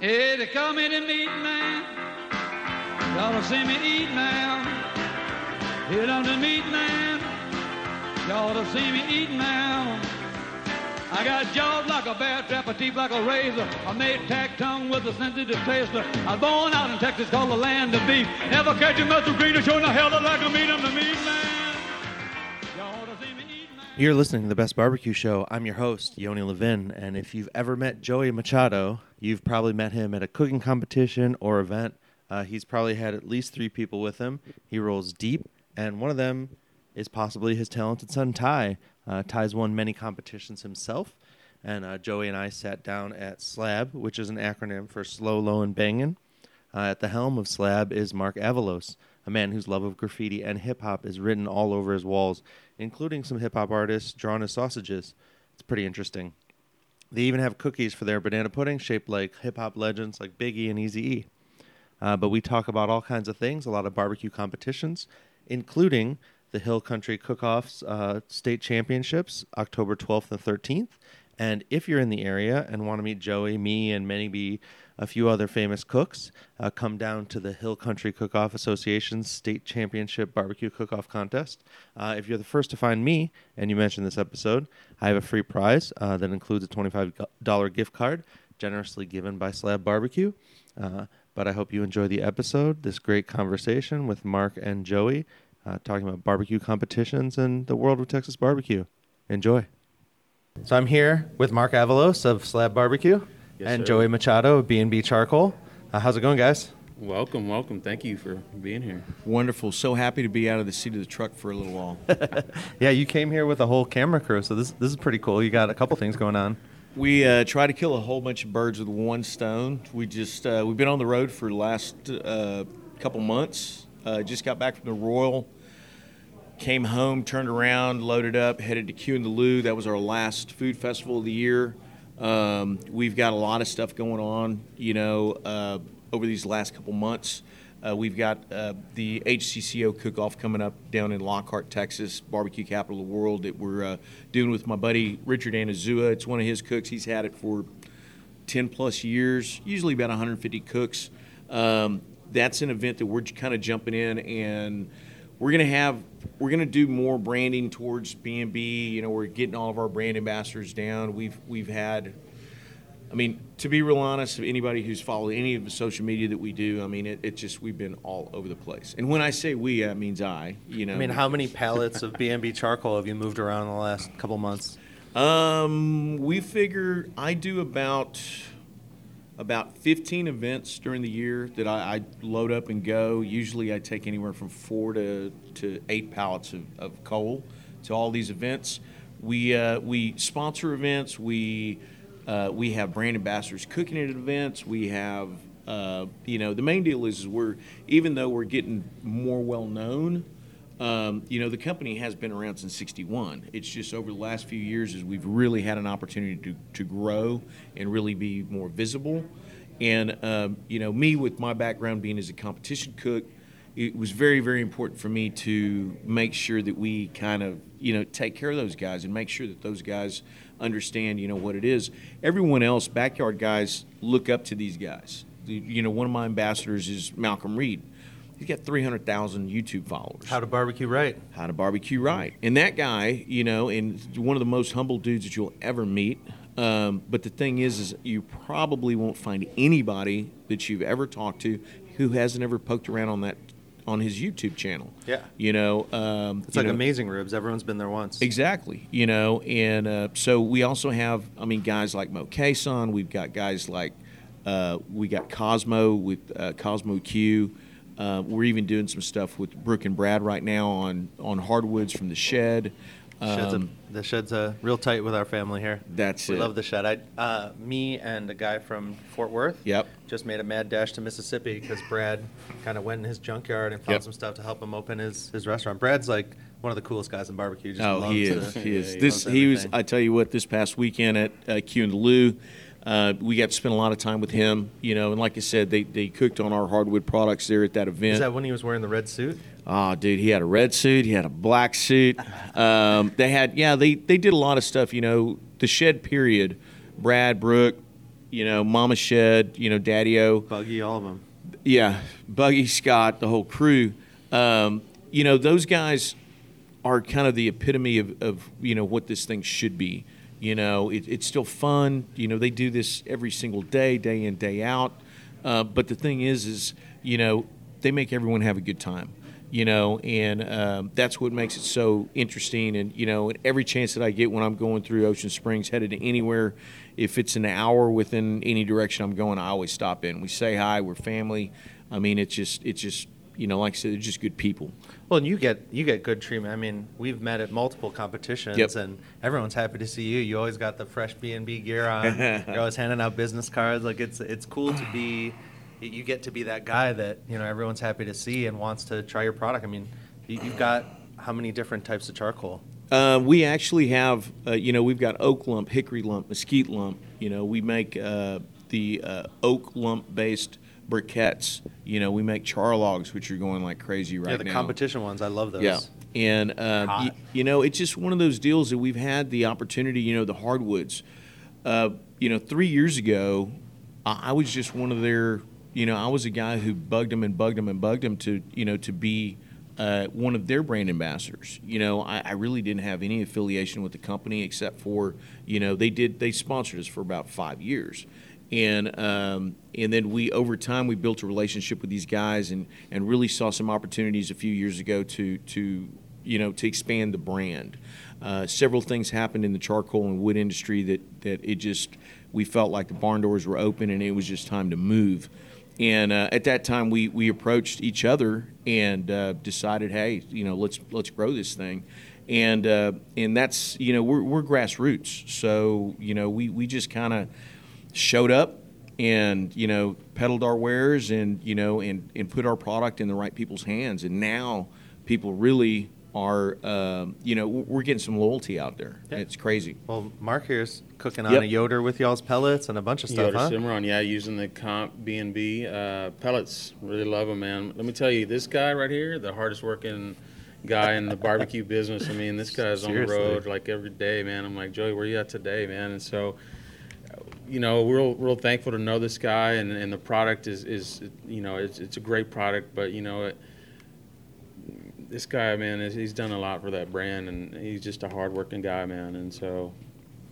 Hey, they call me the meat man. Y'all see me eat now. Hit on the meat man. Y'all see me eat now. I got jaws like a bear trap, a teeth like a razor. I made tack tongue with a sensitive taster. I was born out in Texas, called the land of beef. Never catch a muscle greener, showing the hell like a meat. I'm the meat man. You're listening to the Best Barbecue Show. I'm your host, Yoni Levin, and if you've ever met Joey Machado, you've probably met him at a cooking competition or event. Uh, he's probably had at least three people with him. He rolls deep, and one of them is possibly his talented son, Ty. Uh, Ty's won many competitions himself, and uh, Joey and I sat down at SLAB, which is an acronym for Slow, Low, and Bangin'. Uh, at the helm of SLAB is Mark Avalos, a man whose love of graffiti and hip hop is written all over his walls, including some hip hop artists drawn as sausages. It's pretty interesting. They even have cookies for their banana pudding shaped like hip hop legends like Biggie and Easy E. Uh, but we talk about all kinds of things, a lot of barbecue competitions, including the Hill Country Cook Offs uh, State Championships, October 12th and 13th. And if you're in the area and want to meet Joey, me, and Many maybe a few other famous cooks, uh, come down to the Hill Country Cook Off Association's State Championship Barbecue Cook Off Contest. Uh, if you're the first to find me and you mention this episode, I have a free prize uh, that includes a $25 gift card generously given by Slab Barbecue. Uh, but I hope you enjoy the episode, this great conversation with Mark and Joey, uh, talking about barbecue competitions and the world of Texas barbecue. Enjoy. So I'm here with Mark Avalos of Slab Barbecue Yes, and sir. Joey Machado of B&B Charcoal. Uh, how's it going, guys? Welcome, welcome. Thank you for being here. Wonderful. So happy to be out of the seat of the truck for a little while. Yeah, you came here with a whole camera crew, so this this is pretty cool. You got a couple things going on. we uh, try to kill a whole bunch of birds with one stone. We just uh, we've been on the road for the last uh, couple months. Uh, just got back from the Royal. Came home, turned around, loaded up, headed to Q and the Lou. That was our last food festival of the year. Um, we've got a lot of stuff going on, you know, uh, over these last couple months. Uh, we've got uh, the HCCO cook-off coming up down in Lockhart, Texas, barbecue capital of the world that we're uh, doing with my buddy Richard Anazua. It's one of his cooks. He's had it for 10 plus years, usually about 150 cooks. Um, that's an event that we're kind of jumping in and we're going to have we're to do more branding towards B&B, you know, we're getting all of our brand ambassadors down. We've we've had I mean, to be real honest, anybody who's followed any of the social media that we do, I mean, it, it just we've been all over the place. And when I say we, that means I. You know, I mean, how many pallets of B&B Charcoal have you moved around in the last couple months? Um, we figure I do about about 15 events during the year that I, I load up and go. Usually, I take anywhere from four to, to eight pallets of, of coal to all these events. We uh, we sponsor events. We uh, we have brand ambassadors cooking at events. We have uh, you know the main deal is, is we're even though we're getting more well known. Um, you know, the company has been around since 61. It's just over the last few years as we've really had an opportunity to, to grow and really be more visible. And, um, you know, me with my background being as a competition cook, it was very, very important for me to make sure that we kind of, you know, take care of those guys and make sure that those guys understand, you know, what it is. Everyone else, backyard guys, look up to these guys. You know, one of my ambassadors is Malcolm Reed. He's got 300,000 YouTube followers How to barbecue right. how to barbecue right. And that guy, you know, and one of the most humble dudes that you'll ever meet. Um, but the thing is, is you probably won't find anybody that you've ever talked to who hasn't ever poked around on that on his YouTube channel. Yeah. you know, um, It's you like know, amazing ribs. Everyone's been there once. Exactly, you know, and uh, so we also have, I mean, guys like Moe Cason. We've got guys like uh, we got Cosmo with uh, Cosmo Q. Uh, we're even doing some stuff with Brooke and Brad right now on on hardwoods from the shed. Shed's Um, a, the shed's a real tight with our family here. That's we it. love the shed. I, uh, me and a guy from Fort Worth. Yep. Just made a mad dash to Mississippi because Brad kind of went in his junkyard and found Yep. some stuff to help him open his, his restaurant. Brad's like one of the coolest guys in barbecue. Just Oh, loves he to- is. He is. loves This he was. I tell you what. This past weekend at uh, Q and the Lou, uh, we got to spend a lot of time with him. You know, and like I said, they, they cooked on our hardwood products there at that event. Is that when he was wearing the red suit? Oh, dude, he had a red suit. He had a black suit. Um, they had, yeah, they, they did a lot of stuff. You know, the shed period. Brad, Brooke, you know, Mama Shed, you know, Daddy O, Buggy, all of them. yeah, Buggy Scott, the whole crew. Um, you know, those guys are kind of the epitome of, of you know what this thing should be. You know, it, it's still fun. You know, they do this every single day, day in, day out. Uh, but the thing is, is you know, they make everyone have a good time. You know, and um, that's what makes it so interesting. And you know, every chance that I get when I'm going through Ocean Springs, headed to anywhere, if it's an hour within any direction I'm going, I always stop in. We say hi. We're family. I mean, it's just, it's just, you know, like I said, they're just good people. Well, and you get you get good treatment. I mean, we've met at multiple competitions, Yep. and everyone's happy to see you. You always got the fresh B and B gear on. You're always handing out business cards. Like it's it's cool to be. You get to be that guy that you know everyone's happy to see and wants to try your product. I mean, you, you've got how many different types of charcoal? Uh, we actually have, uh, you know, we've got oak lump, hickory lump, mesquite lump. You know, we make uh, the uh, oak lump based briquettes. You know, we make char logs, which are going like crazy right now. yeah, the now. competition ones. I love those. Yeah. And, uh, y- you know, it's just one of those deals that we've had the opportunity, you know, the hardwoods. Uh, you know, three years ago, I, I was just one of their, you know, I was a guy who bugged them and bugged them and bugged them to, you know, to be uh, one of their brand ambassadors. You know, I, I really didn't have any affiliation with the company except for, you know, they did, they sponsored us for about five years and um, and then we over time we built a relationship with these guys and and really saw some opportunities a few years ago to to you know to expand the brand. Uh, several things happened in the charcoal and wood industry that that it just we felt like the barn doors were open and it was just time to move. And uh, at that time, we, we approached each other and uh, decided, hey, you know, let's let's grow this thing and uh, and that's you know we're, we're grassroots so you know we, we just kind of showed up and you know peddled our wares and you know and, and put our product in the right people's hands and now people really are um, you know we're we're getting some loyalty out there Yeah. it's crazy Well, Mark here's cooking on Yep. a Yoder with y'all's pellets and a bunch of stuff, Yoder huh? Cimarron, yeah, using the comp B and B uh, pellets. Really love them, man. Let me tell you, this guy right here, the hardest working guy in the barbecue business. I mean, this guy's on the road like every day, man. I'm like, Joey, where you at today, man? And so, you know, we're real, real thankful to know this guy, and, and the product is, is you know, it's, it's a great product, but you know, it, this guy, man, is, he's done a lot for that brand, and he's just a hardworking guy, man. And so,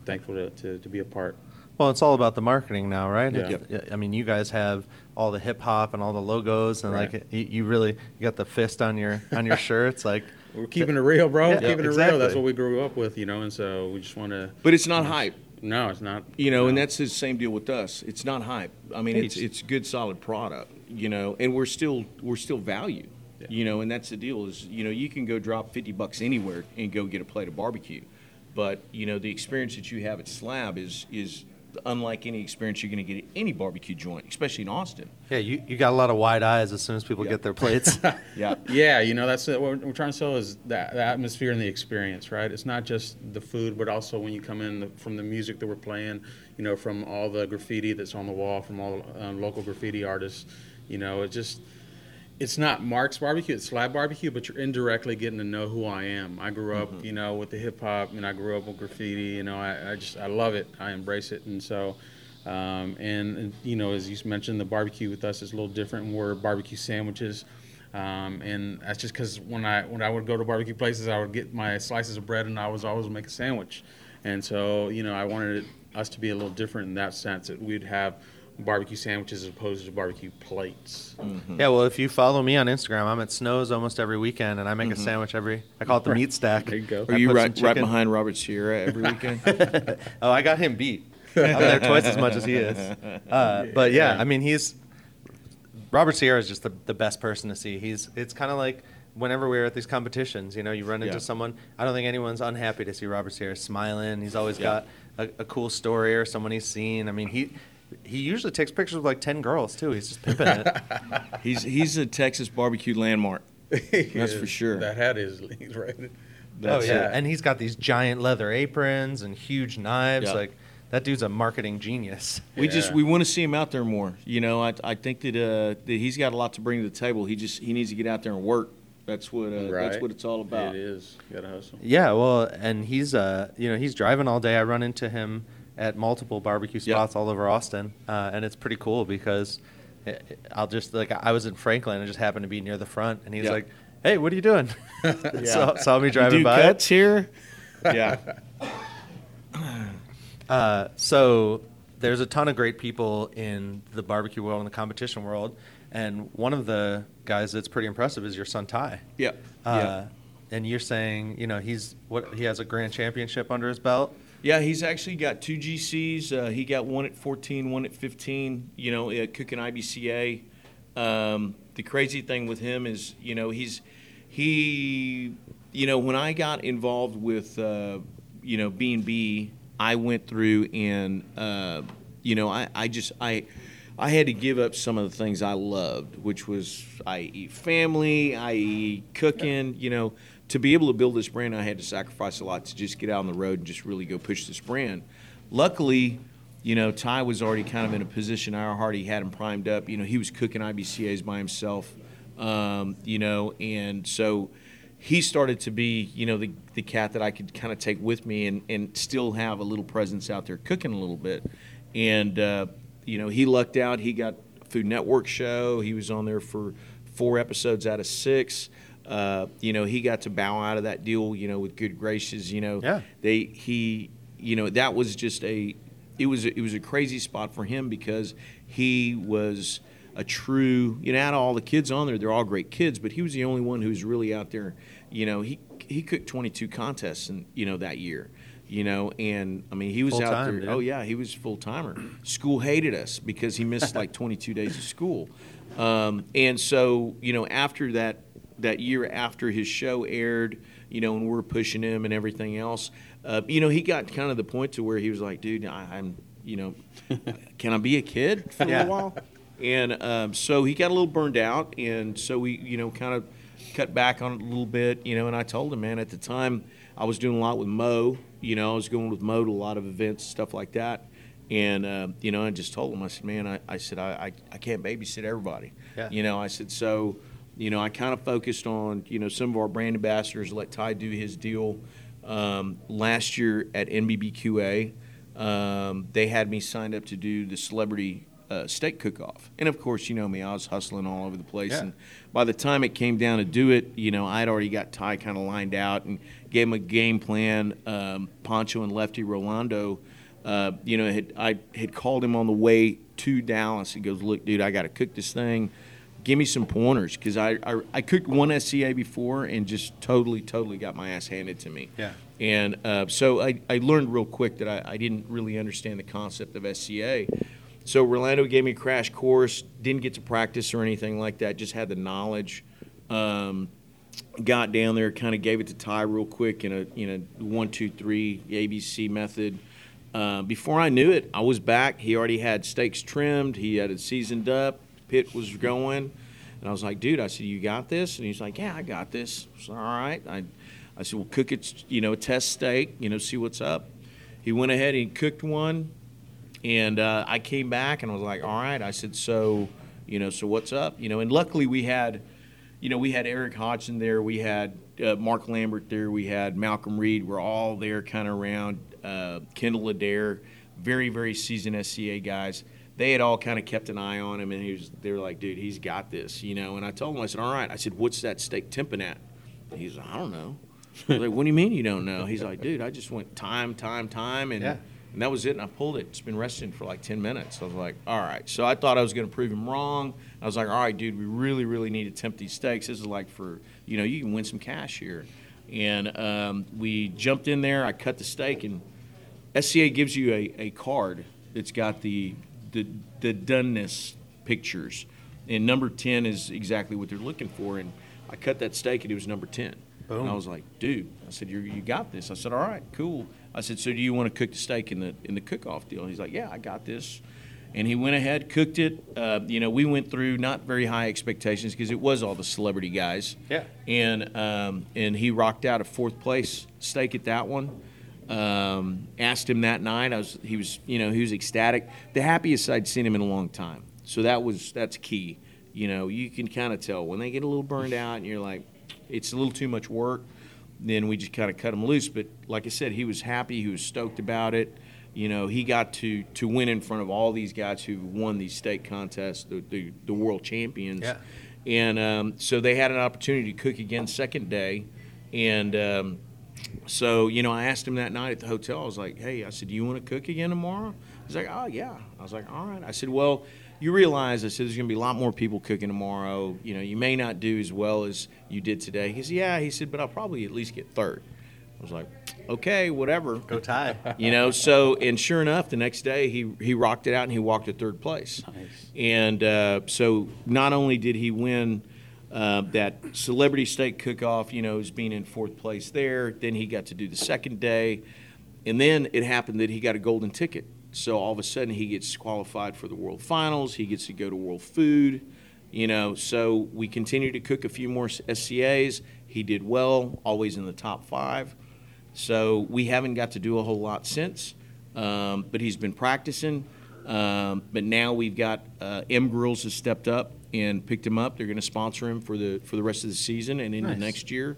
thankful to, to, to be a part. Well, it's all about the marketing now, right? Yeah. It- I mean, you guys have all the hip hop and all the logos, and Right. like you, you really you got the fist on your on your shirts, like. We're keeping it real, bro. Yeah, keeping it real. That's what we grew up with, you know. And so we just want to. but it's not hype No, it's not. you know, and that's the same deal with us. It's not hype. I mean, it's It's- it's good, solid product. You know, and we're still we're still value. Yeah. You know, and that's the deal. Is you know you can go drop fifty bucks anywhere and go get a plate of barbecue, but you know the experience that you have at Slab is is unlike any experience you're going to get at any barbecue joint, especially in Austin. Yeah, you, you got a lot of wide eyes as soon as people Yeah. get their plates. Yeah. Yeah, you know, that's it. what we're trying to sell is that the atmosphere and the experience, right? It's not just the food, but also when you come in the, from the music that we're playing, you know, from all the graffiti that's on the wall, from all um, local graffiti artists. You know, it just. It's not Mark's barbecue, it's slab barbecue, but you're indirectly getting to know who I am. I grew up, you know, with the hip hop, and I grew up with graffiti. You know, I, I just I love it. I embrace it, and so, um, and, and you know, as you mentioned, the barbecue with us is a little different. We're barbecue sandwiches, um, and that's just because when I when I would go to barbecue places, I would get my slices of bread, and I was always make a sandwich. And so, you know, I wanted us to be a little different in that sense that we'd have barbecue sandwiches as opposed to barbecue plates. yeah, well, if you follow me on Instagram, I'm at Snows almost every weekend, and I make a sandwich every. I call it the meat stack. There you go. Are I you right right behind Robert Sierra every weekend? oh, I got him beat. I'm there twice as much as he is. Uh, but yeah, I mean, he's Robert Sierra is just the, the best person to see. He's it's kind of like whenever we're at these competitions, you know, you run into Yeah. someone. I don't think anyone's unhappy to see Robert Sierra smiling. He's always Yeah. got a, a cool story or someone he's seen. I mean, he he usually takes pictures with like ten girls too. He's just pimping it. he's he's a Texas barbecue landmark. That's for sure. That hat is he's right. oh yeah, it. and he's got these giant leather aprons and huge knives. Yeah. Like that dude's a marketing genius. We just we want to see him out there more. You know, I, I think that uh, that he's got a lot to bring to the table. He just he needs to get out there and work. That's what uh, that's what it's all about. It is. You gotta hustle. Yeah, well, and he's uh, you know, he's driving all day. I run into him at multiple barbecue spots all over Austin, uh, and it's pretty cool because it, I'll just like I was in Franklin and just happened to be near the front, and he's Yeah. like, "Hey, what are you doing?" Yeah. saw, saw me You driving do by. cuts here. Yeah. Uh, so there's a ton of great people in the barbecue world and the competition world, and one of the guys that's pretty impressive is your son Ty. Yeah. Uh, yeah. And you're saying, you know, he's what he has a grand championship under his belt. Yeah, he's actually got two GCs. Uh, he got one at 14, one at 15. You know, at Cooking IBCA. Um, the crazy thing with him is, you know, he's he, you know, when I got involved with, uh, you know, B and B, I went through and, uh, you know, I, I just I. I had to give up some of the things I loved, which was i.e. family, i.e. cooking. You know, to be able to build this brand, I had to sacrifice a lot to just get out on the road and just really go push this brand. Luckily, you know, Ty was already kind of in a position. I already had him primed up. You know, he was cooking IBCA's by himself. Um, you know, and so he started to be, you know, the, the cat that I could kind of take with me and, and still have a little presence out there cooking a little bit. And, uh, you know, he lucked out. He got Food Network show. He was on there for four episodes out of six. Uh, you know, he got to bow out of that deal, you know, with good graces. You know, Yeah. they he, you know, that was just a, it was a, it was a crazy spot for him because he was a true, you know, out of all the kids on there, they're all great kids, but he was the only one who was really out there. You know, he he cooked 22 contests and you know that year. You know, and I mean, he was Full out there. dude. Oh yeah, he was full timer. School hated us because he missed like 22 days of school, um, and so you know after that that year after his show aired, you know, and we're pushing him and everything else, uh, you know, he got kind of the point to where he was like, dude, I, I'm, you know, can I be a kid for a Yeah. little while? And um, so he got a little burned out, and so we, you know, kind of cut back on it a little bit, you know. And I told him, man, at the time I was doing a lot with Moe, you know, I was going with Moe to a lot of events, stuff like that. And uh, you know, I just told him, I said, man, I, I said, I, I, I can't babysit everybody. Yeah. You know, I said, so, you know, I kind of focused on, you know, some of our brand ambassadors, let Ty do his deal. Um, last year at NBBQA, um, they had me signed up to do the celebrity uh, steak cook-off, and of course, you know me, I was hustling all over the place. Yeah. And by the time it came down to do it, you know, I'd already got Ty kind of lined out and gave him a game plan. Um, Poncho and Lefty Rolando, uh, you know, had I had called him on the way to Dallas. He goes, "Look, dude, I got to cook this thing." Give me some pointers because I, I I cooked one SCA before and just totally totally got my ass handed to me. Yeah. And uh, so I, I learned real quick that I, I didn't really understand the concept of SCA. So Rolando gave me a crash course. Didn't get to practice or anything like that. Just had the knowledge. Um, got down there, kind of gave it to Ty real quick in a you know one two three ABC method. Uh, before I knew it, I was back. He already had steaks trimmed. He had it seasoned up. Pit was going, and I was like, "Dude," I said, "You got this?" And he's like, "Yeah, I got this." I said, "All right." I, I said, "Well, cook it. You know, test steak. You know, see what's up." He went ahead and cooked one, and uh, I came back and I was like, "All right." I said, "So, you know, so what's up?" You know, and luckily we had you know, we had Eric Hodgson there, we had uh, Mark Lambert there, we had Malcolm Reed. We're all there, kind of around. Uh, Kendall Adair, very very seasoned SCA guys. They had all kind of kept an eye on him, and he was. They were like, "Dude, he's got this," you know. And I told him, I said, "All right." I said, "What's that steak temping at?" And he's like, "I don't know." I was like, "What do you mean you don't know?" He's like, "Dude, I just went time, time, time, and." Yeah. And that was it, and I pulled it. It's been resting for like 10 minutes. I was like, all right. So I thought I was going to prove him wrong. I was like, all right, dude, we really, really need to tempt these steaks. This is like for, you know, you can win some cash here. And um, we jumped in there. I cut the steak, and SCA gives you a, a card that's got the, the, the doneness pictures. And number 10 is exactly what they're looking for. And I cut that steak, and it was number 10. Boom. And I was like, dude, I said, you you got this. I said, all right, cool. I said, so do you want to cook the steak in the in the cook-off deal? He's like, yeah, I got this. And he went ahead, cooked it. Uh, you know, we went through not very high expectations because it was all the celebrity guys. Yeah. And um, and he rocked out a fourth place steak at that one. Um, asked him that night. I was he was you know he was ecstatic. The happiest I'd seen him in a long time. So that was that's key. You know, you can kind of tell when they get a little burned out, and you're like, it's a little too much work. Then we just kind of cut him loose. But like I said, he was happy. He was stoked about it. you know, he got to to win in front of all these guys who won these state contests, the the, the world champions. Yeah. And um, so they had an opportunity to cook again second day, and um, so you know I asked him that night at the hotel. I was like, "Hey, I said, do you want to cook again tomorrow?" He's like, "Oh yeah." I was like, "All right." I said, "Well." You realize, I said, there's going to be a lot more people cooking tomorrow. You know, you may not do as well as you did today. He said, Yeah. He said, but I'll probably at least get third. I was like, okay, whatever. Go tie. You know, so and sure enough, the next day he he rocked it out and he walked to third place. Nice. And uh, so not only did he win uh, that celebrity steak cook-off, you know, as being in fourth place there, then he got to do the second day, and then it happened that he got a golden ticket. So all of a sudden he gets qualified for the World Finals. He gets to go to World Food. You know, so we continue to cook a few more SCAs. He did well, always in the top five. So we haven't got to do a whole lot since, um, but he's been practicing. Um, but now we've got uh, M Grills has stepped up and picked him up. They're going to sponsor him for the for the rest of the season and into Nice. next year.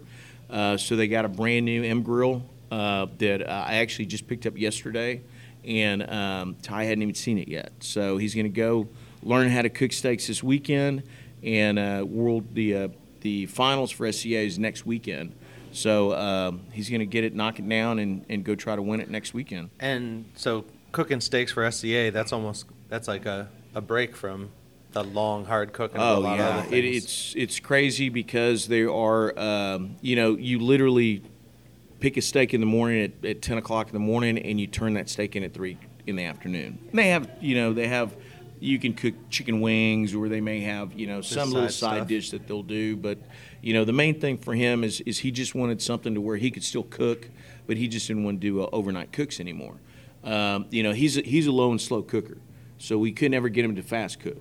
Uh, so they got a brand new M Grill uh, that uh, I actually just picked up yesterday, and um, Ty hadn't even seen it yet. So he's going to go learn how to cook steaks this weekend, and uh, world the uh, the finals for SCA is next weekend. So um, he's going to get it, knock it down, and, and go try to win it next weekend. And so cooking steaks for SCA, that's almost that's like a, a break from the long hard cooking. Oh yeah, it, it's it's crazy because there are um, you know you literally pick a steak in the morning at, at ten o'clock in the morning and you turn that steak in at three in the afternoon. And they have you know they have you can cook chicken wings or they may have you know some little side side stuff. dish that they'll do, but you know the main thing for him is is he just wanted something to where he could still cook, but he just didn't want to do uh, overnight cooks anymore. Um, you know he's a, he's a low and slow cooker, so we could never get him to fast cook.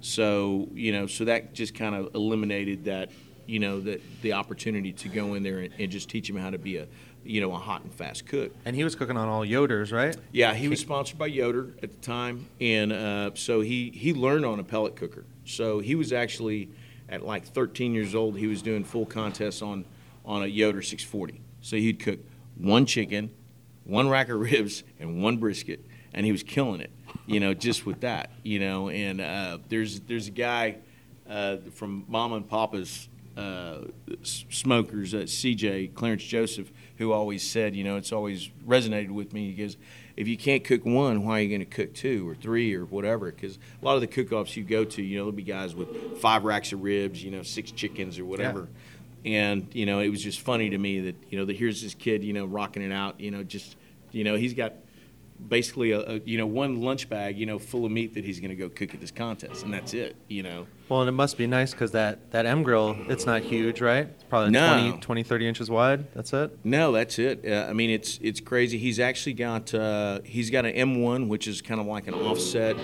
So you know, so that just kind of eliminated that, you know, that the opportunity to go in there and, and just teach him how to be a, you know, a hot and fast cook. and he was cooking on all Yoders, right? Yeah, he was sponsored by Yoder at the time, and uh, so he he learned on a pellet cooker. So he was actually at like 13 years old. He was doing full contests on on a Yoder 640. So he'd cook one chicken, one rack of ribs, and one brisket, and he was killing it. You know, just with that. You know, and uh, there's there's a guy uh, from Mama and Papa's uh, smokers, uh, CJ Clarence Joseph, who always said, you know, it's always resonated with me. He goes, if you can't cook one, why are you going to cook two or three or whatever? Because a lot of the cook-offs you go to, you know, there'll be guys with five racks of ribs, you know, six chickens or whatever. And you know, it was just funny to me that you know that here's this kid, you know, rocking it out, you know, just you know, he's got basically a, a you know one lunch bag, you know, full of meat that he's going to go cook at this contest, and that's it, you know. Well, and it must be nice because that, that M grill, it's not huge, right? It's probably No. 20, 20, 30 inches wide. That's it. No, that's it. Uh, I mean, it's it's crazy. He's actually got uh, he's got an M1, which is kind of like an offset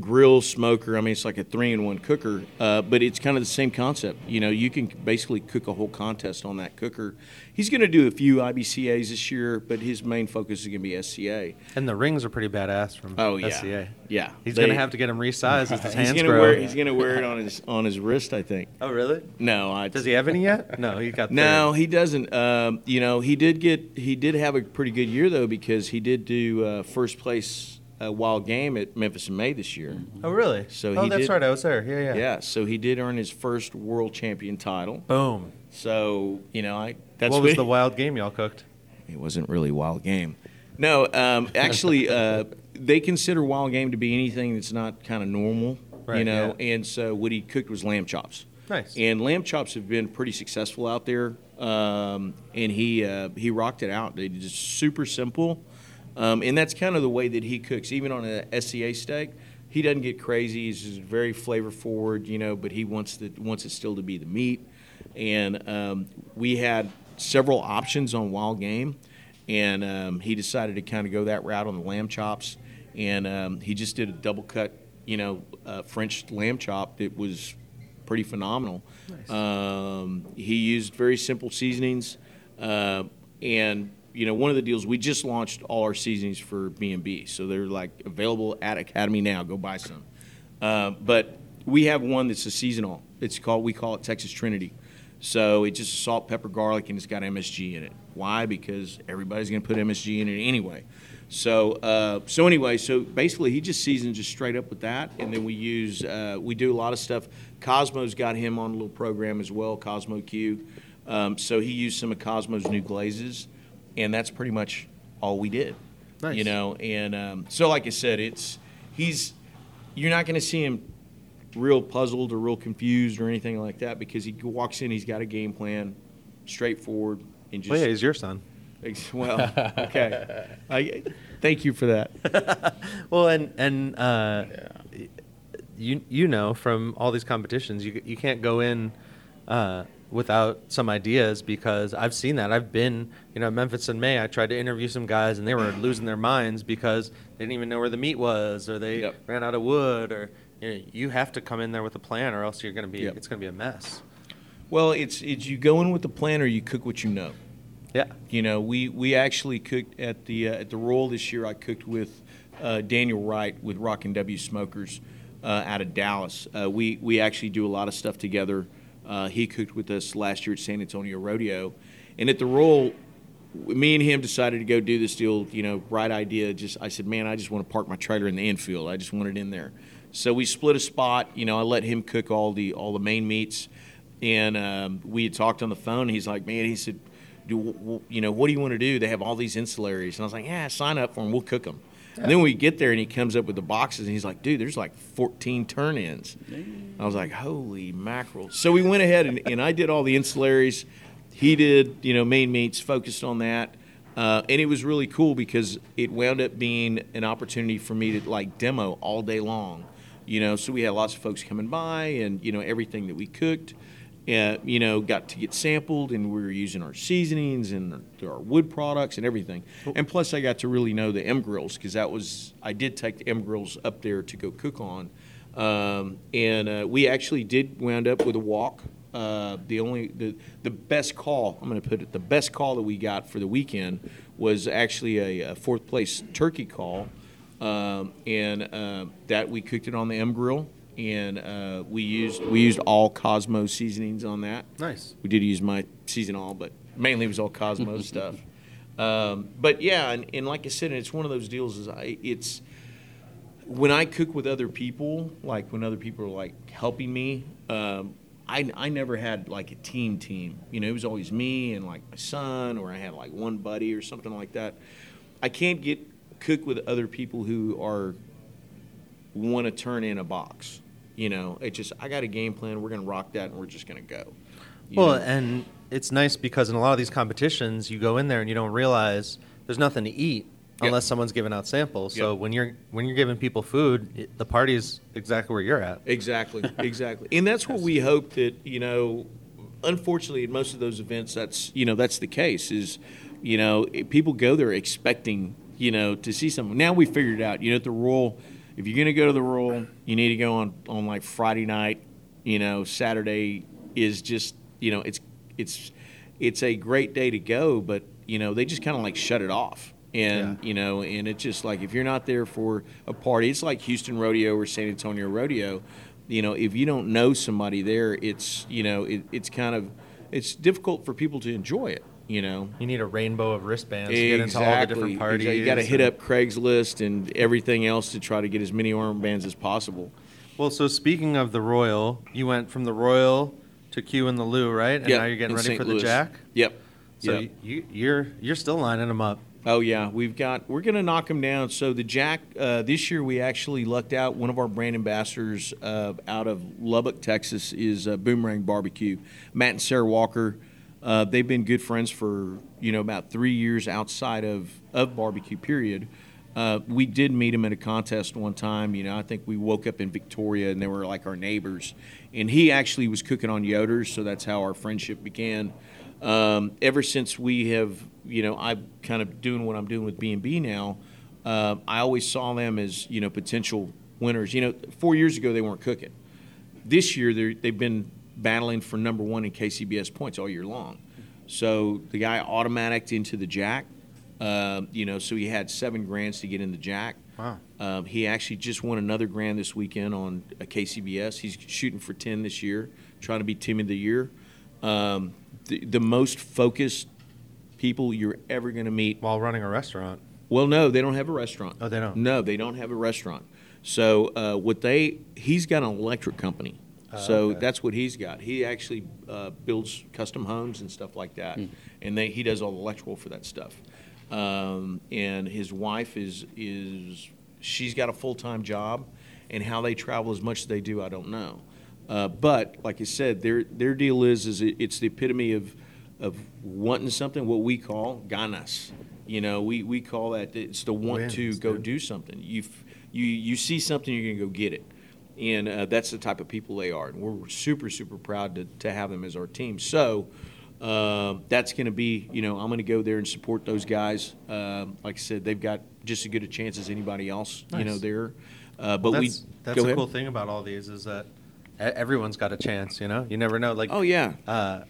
grill smoker. I mean, it's like a three-in-one cooker, uh, but it's kind of the same concept. You know, you can basically cook a whole contest on that cooker. He's going to do a few IBCA's this year, but his main focus is going to be SCA. And the rings are pretty badass from Oh yeah, SCA. yeah. He's going to have to get them resized as his He's hands gonna grow. wear he's going to wear it on his on his wrist, I think. oh, really? No, I Does he have any yet? No, he got No, he doesn't. Um, you know, he did get he did have a pretty good year though because he did do uh, first place uh, wild game at Memphis in May this year. Oh, really? So oh, he that's did- right. I was there. Yeah, yeah. Yeah, so he did earn his first world champion title. Boom. So you know, I that's what was the wild game y'all cooked? It wasn't really wild game. No, um, actually, uh, they consider wild game to be anything that's not kind of normal. you know, yeah. and so what he cooked was lamb chops. Nice. And lamb chops have been pretty successful out there. Um, and he uh, he rocked it out. They just super simple. Um, and that's kind of the way that he cooks, even on a SCA steak. He doesn't get crazy. He's just very flavor forward, you know. But he wants the wants it still to be the meat. And um, we had several options on wild game, and um, he decided to kind of go that route on the lamb chops. And um, he just did a double cut, you know, uh, French lamb chop that was pretty phenomenal. Um, he used very simple seasonings, uh, and you know, one of the deals we just launched all our seasonings for B and B, so they're like available at Academy now. Go buy some. Uh, but we have one that's a seasonal. It's called we call it Texas Trinity. So it's just salt, pepper, garlic, and it's got MSG in it. Why? Because everybody's going to put MSG in it anyway. So, uh, so anyway, so basically, he just seasons just straight up with that, and then we use uh, we do a lot of stuff. Cosmo's got him on a little program as well, Cosmo Q. Um, so he used some of Cosmo's new glazes, and that's pretty much all we did. Nice. You know, and um, so like I said, it's he's you're not going to see him real puzzled or real confused or anything like that because he walks in, he's got a game plan, straightforward, and just Well, yeah, he's your son. Well, okay. I, thank you for that. Well, and and uh, you you know from all these competitions, you you can't go in uh, without some ideas because I've seen that. I've been you know Memphis in May. I tried to interview some guys and they were losing their minds because they didn't even know where the meat was or they Yep. ran out of wood or you, know, you have to come in there with a plan or else you're gonna be Yep. it's gonna be a mess. Well, it's it's you go in with a plan or you cook what you know. Yeah. You know, we, we actually cooked at the uh, at the Royal this year. I cooked with uh, Daniel Wright with Rockin' W Smokers uh, out of Dallas. Uh, we we actually do a lot of stuff together. Uh, he cooked with us last year at San Antonio Rodeo, and at the Royal, me and him decided to go do this deal. You know, right idea. Just I said, man, I just want to park my trailer in the infield. I just want it in there. So we split a spot. You know, I let him cook all the all the main meats, and um, we had talked on the phone. He's like, man, he said, do you know what do you want to do? They have all these ancillaries, and I was like, yeah, sign up for them. We'll cook them. And then we get there, and he comes up with the boxes, and he's like, dude, there's like 14 turn-ins. I was like, holy mackerel! So we went ahead and, and I did all the ancillaries. He did, you know, main meats, focused on that. Uh, and it was really cool because it wound up being an opportunity for me to like demo all day long. You know, so we had lots of folks coming by, and you know everything that we cooked, uh, you know, got to get sampled, and we were using our seasonings and our wood products and everything. And plus, I got to really know the M grills because that was I did take the M grills up there to go cook on, um, and uh, we actually did wound up with a walk. Uh, the only the the best call I'm going to put it the best call that we got for the weekend was actually a, a fourth place turkey call, um, and uh, that we cooked it on the M grill, and uh, we used we used all Cosmo seasonings on that. Nice. We did use my season all, but mainly it was all Cosmo stuff. Um, but yeah, and, and like I said, it's one of those deals. Is I it's when I cook with other people, like when other people are like helping me, um, I, I never had like a team team. You know, it was always me and like my son, or I had like one buddy or something like that. I can't get cook with other people who are want to turn in a box. You know, it just I got a game plan. We're gonna rock that, and we're just gonna go. You Well, know? and it's nice because in a lot of these competitions, you go in there and you don't realize there's nothing to eat Yep. unless someone's giving out samples. So when you're when you're giving people food, it, the party's exactly where you're at. Exactly, exactly. And that's what we hope that, you know, unfortunately at most of those events that's, you know, that's the case is, you know, people go there expecting, you know, to see something. Now we figured out, you know, at the Royal, if you're going to go to the Royal, you need to go on on like Friday night, you know, Saturday is just, you know, it's it's it's a great day to go, but you know, they just kind of like shut it off. And Yeah. you know, and it's just like if you're not there for a party, it's like Houston Rodeo or San Antonio Rodeo. You know, if you don't know somebody there, it's you know, it, it's kind of it's difficult for people to enjoy it. You know, You need a rainbow of wristbands to get into all the different parties. You got to hit and- up Craigslist and everything else to try to get as many armbands as possible. Well, so speaking of the Royal, you went from the Royal to Q and the Lou, right? And Yep, now you're getting in ready St. for the Louis. Jack. Yep. So Yep. you, you're you're still lining them up. Oh yeah, we've got we're gonna knock them down. So the Jack uh, this year we actually lucked out. One of our brand ambassadors uh, out of Lubbock, Texas, is uh, Boomerang Barbecue. Matt and Sarah Walker. Uh, they've been good friends for you know about three years outside of of barbecue. Period. Uh, we did meet him at a contest one time. You know, I think we woke up in Victoria and they were like our neighbors. And he actually was cooking on Yoder's, so that's how our friendship began. Um, ever since we have, you know, I'm kind of doing what I'm doing with B and B now. Uh, I always saw them as you know potential winners. You know, four years ago they weren't cooking. This year they've been battling for number one in KCBS points all year long. So the guy automatic into the Jack. Um, you know, so he had seven grands to get in the Jack. Wow. Um, he actually just won another grand this weekend on a KCBS. He's shooting for 10 this year, trying to be team of the year. Um, the, the most focused people you're ever going to meet. While running a restaurant. Well, no, they don't have a restaurant. Oh, they don't? No, they don't have a restaurant. So uh, what they he's got an electric company. So okay. that's what he's got. He actually uh, builds custom homes and stuff like that, and they, he does all the electrical for that stuff. Um, and his wife is is she's got a full time job, and how they travel as much as they do, I don't know. Uh, but like I said, their their deal is is it, it's the epitome of of wanting something, what we call ganas. You know, we, we call that it's the want to go dude. do something. You you you see something, you're gonna go get it, and uh, that's the type of people they are. And we're super super proud to, to have them as our team. So. Uh, that's going to be, you know, I'm going to go there and support those guys. Um, like I said, they've got just as good a chance as anybody else, you know, there. Uh, but we that's that's go the ahead. cool thing about all these is that e- everyone's got a chance. You know, you never know. Like Oh yeah, uh,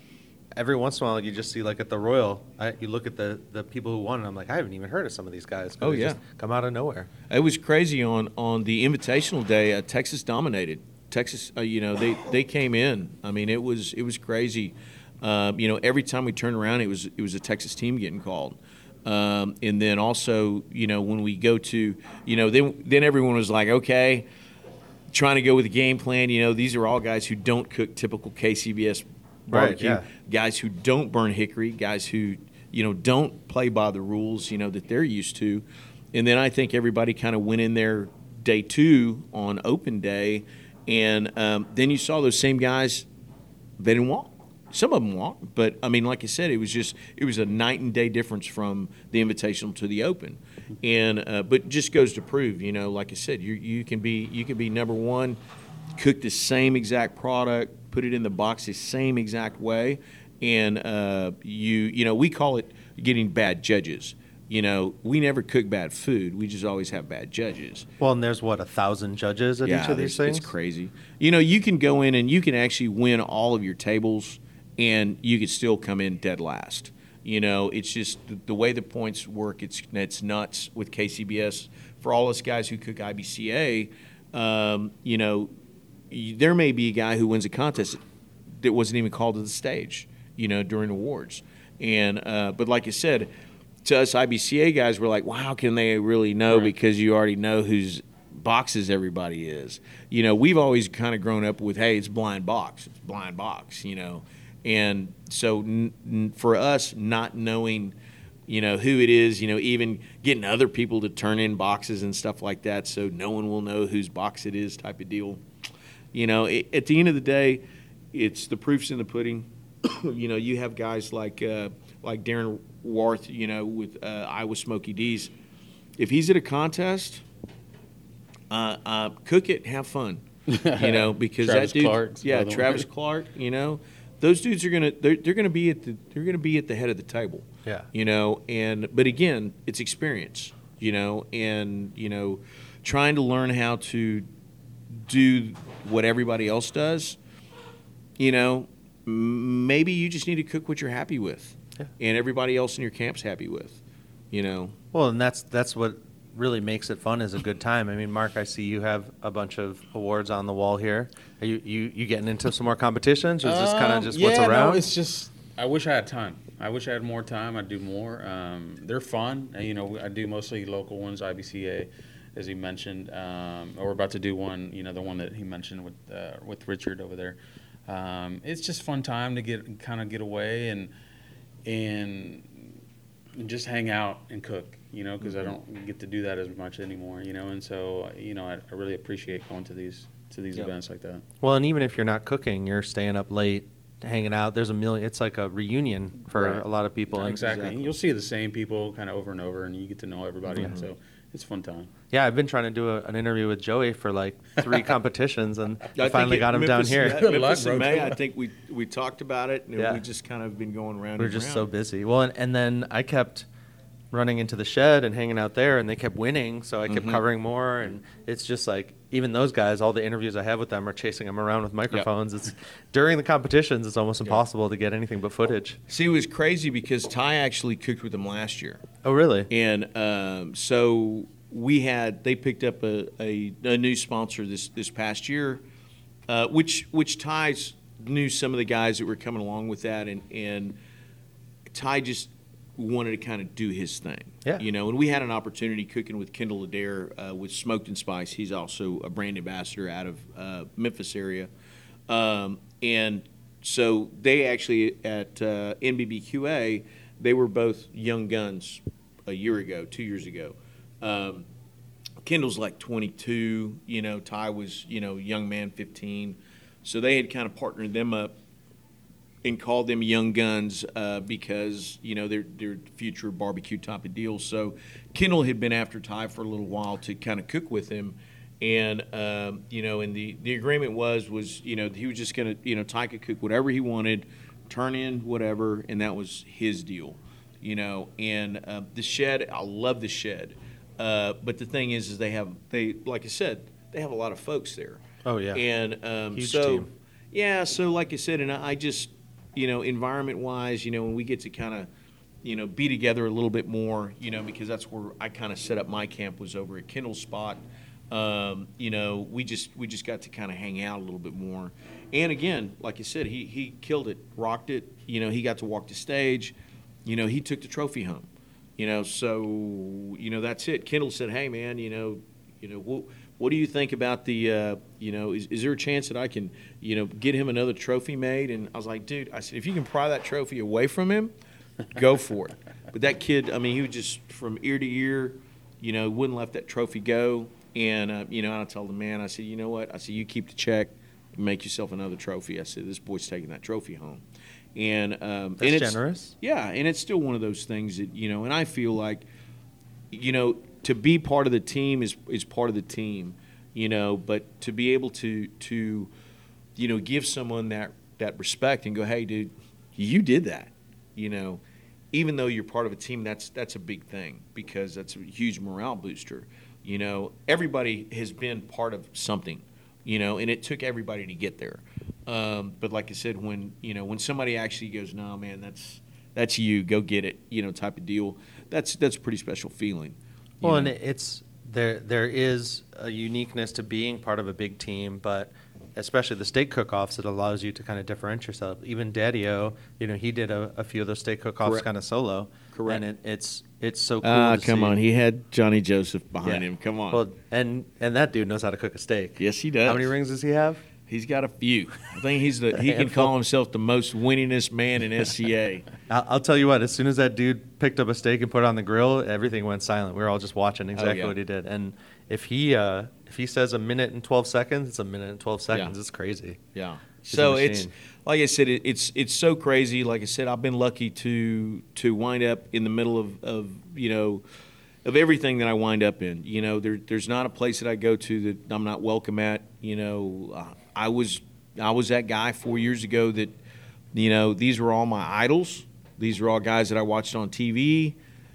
every once in a while you just see like at the Royal, I, you look at the the people who won, and I'm like, I haven't even heard of some of these guys. Oh, they yeah. just come out of nowhere. It was crazy on on the invitational day. Uh, Texas dominated. Texas, uh, you know, they they came in. I mean, it was it was crazy. Um, you know, every time we turned around, it was it was a Texas team getting called. Um, and then also, you know, when we go to, you know, then then everyone was like, okay, trying to go with a game plan. You know, these are all guys who don't cook typical KCBS Right, barbecue. yeah. Guys who don't burn hickory. Guys who you know don't play by the rules. You know that they're used to. And then I think everybody kind of went in there day two on open day, and um, then you saw those same guys. They didn't walk. Some of them walked, but I mean, like I said, it was just it was a night and day difference from the invitational to the open, and uh, but just goes to prove, you know, like I said, you you can be you can be number one, cook the same exact product, put it in the box the same exact way, and uh, you you know we call it getting bad judges. You know, we never cook bad food. We just always have bad judges. Well, and there's what a thousand judges at each of these things. It's crazy. You know, you can go in and you can actually win all of your tables, and you could still come in dead last. You know, it's just the, way the points work. It's it's nuts with KCBS. For all us guys who cook IBCA, um, you know, there may be a guy who wins a contest that wasn't even called to the stage. You know, during awards, and uh, but like I said. To us IBCA guys, we're like, well, how can they really know? Right. Because you already know who's boxes everybody is. You know, we've always kind of grown up with, hey, it's blind box, it's blind box, you know. And so n- n- for us, not knowing, you know, who it is, you know, even getting other people to turn in boxes and stuff like that so no one will know whose box it is type of deal. You know, it, at the end of the day, it's the proof's in the pudding. you know, you have guys like uh, like Darren Warth, you know, with uh, Iowa Smokey D's. If he's at a contest, uh, uh, cook it, have fun. You know, because that dude, Clark's yeah, one. Travis Clark. You know, those dudes are gonna they're, they're gonna be at the they're gonna be at the head of the table. Yeah. You know, and but again, it's experience. You know, and you know, trying to learn how to do what everybody else does. You know, maybe you just need to cook what you're happy with, Yeah. and everybody else in your camp's happy with. You know, Well, and that's that's what really makes it fun is a good time. I mean, Mark, I see you have a bunch of awards on the wall here. Are you you, you getting into some more competitions, or is this kind of Um, just yeah, what's around? No, it's just I wish I had time. I wish I had more time. I'd do more. Um, they're fun. Uh, You know, I do mostly local ones, IBCA, as he mentioned. Um, or we're about to do one. You know, the one that he mentioned with uh, with Richard over there. Um, it's just fun time to get kind of get away and and and just hang out and cook. You know, because I don't get to do that as much anymore. You know, and so you know, I, I really appreciate going to these to these Yep. events like that. well, and even if you're not cooking, you're staying up late, hanging out. There's a million. It's like a reunion for Right. a lot of people. Yeah, and- exactly. You'll see the same people kind of over and over, and you get to know everybody. And so it's a fun time. Yeah, I've been trying to do a, an interview with Joey for like three competitions, and I I think finally it- got him down here. yeah, Good Memphis luck, in. May, I think we we talked about it, and Yeah. we just kind of been going around. We're and just round. so busy. Well, and, and then I kept running into the shed and hanging out there, and they kept winning, so I kept Mhm. covering more. And it's just like even those guys, all the interviews I have with them are chasing them around with microphones. It's during the competitions, it's almost impossible to get anything but footage. See, it was crazy because Ty actually cooked with them last year, Oh, really? and um, so we had they picked up a, a, a new sponsor this this past year, uh, which which Ty's knew some of the guys that were coming along with that, and and Ty just wanted to kind of do his thing. Yeah. You know, and we had an opportunity cooking with Kendall Adair uh, with Smoked and Spice. He's also a brand ambassador out of uh, Memphis area. Um, and so they actually at uh, NBBQA, they were both young guns a year ago, two years ago. Um, Kendall's like 22, you know, Ty was, you know, young man 15. So they had kind of partnered them up and called them young guns uh, because you know they're they're future barbecue type of deals. So Kendall had been after Ty for a little while to kind of cook with him, and um, you know, and the the agreement was was you know he was just gonna you know Ty could cook whatever he wanted, turn in whatever, and that was his deal, you know. And uh, the shed, I love the shed, uh, but the thing is, is they have they like I said they have a lot of folks there. Oh, yeah. and um, Huge so. team. Yeah, so like I said, and I I just, you know, environment wise, you know, when we get to kind of, you know, be together a little bit more, you know, because that's where I kind of set up my camp was over at Kendall Spot. Um, you know, we just we just got to kind of hang out a little bit more. And again, like I said, he he killed it, rocked it. You know, he got to walk the stage. You know, he took the trophy home. You know, so you know that's it. Kendall said, "Hey, man, you know, you know, what, what do you think about the, uh, you know, is, is there a chance that I can, you know, get him another trophy made?" And I was like, "Dude, I said, if you can pry that trophy away from him, go for it." But that kid, I mean, he was just from ear to ear, you know, wouldn't let that trophy go. And uh, you know, I told the man, I said, "You know what?" I said, "You keep the check, make yourself another trophy." I said, "This boy's taking that trophy home." And um, That's and it's, generous. yeah, and it's still one of those things that you know, and I feel like, you know, to be part of the team is is part of the team, you know, but to be able to to, you know, give someone that that respect and go, hey, dude, you did that, you know, even though you're part of a team, that's that's a big thing because that's a huge morale booster. You know, everybody has been part of something, you know, and it took everybody to get there. Um, but like I said, when you know when somebody actually goes, no, man, that's that's you, go get it, you know, type of deal. That's that's a pretty special feeling. Well, and it's there. There is a uniqueness to being part of a big team, but especially the steak cook-offs, it allows you to kind of differentiate yourself. Even Daddy-O, you know, he did a, a few of those steak cook-offs Correct. kind of solo. Correct. And it, it's it's so cool. Ah, come see. on, he had Johnny Joseph behind Yeah. him. Come on. Well, and and that dude knows how to cook a steak. yes, he does. How many rings does he have? He's got a few. I think he's the he can call himself the most winningest man in SCA. I'll, I'll tell you what. As soon as that dude picked up a steak and put it on the grill, everything went silent. We were all just watching exactly Oh, yeah. what he did. And if he uh, if he says a minute and twelve seconds, it's a minute and twelve seconds. Yeah. It's crazy. Yeah. He's So it's like I said, it, it's it's so crazy. Like I said, I've been lucky to to wind up in the middle of, of you know of everything that I wind up in. You know, there, there's not a place that I go to that I'm not welcome at. You know, uh, I was I was that guy four years ago that you know these were all my idols. These were all guys that I watched on TV.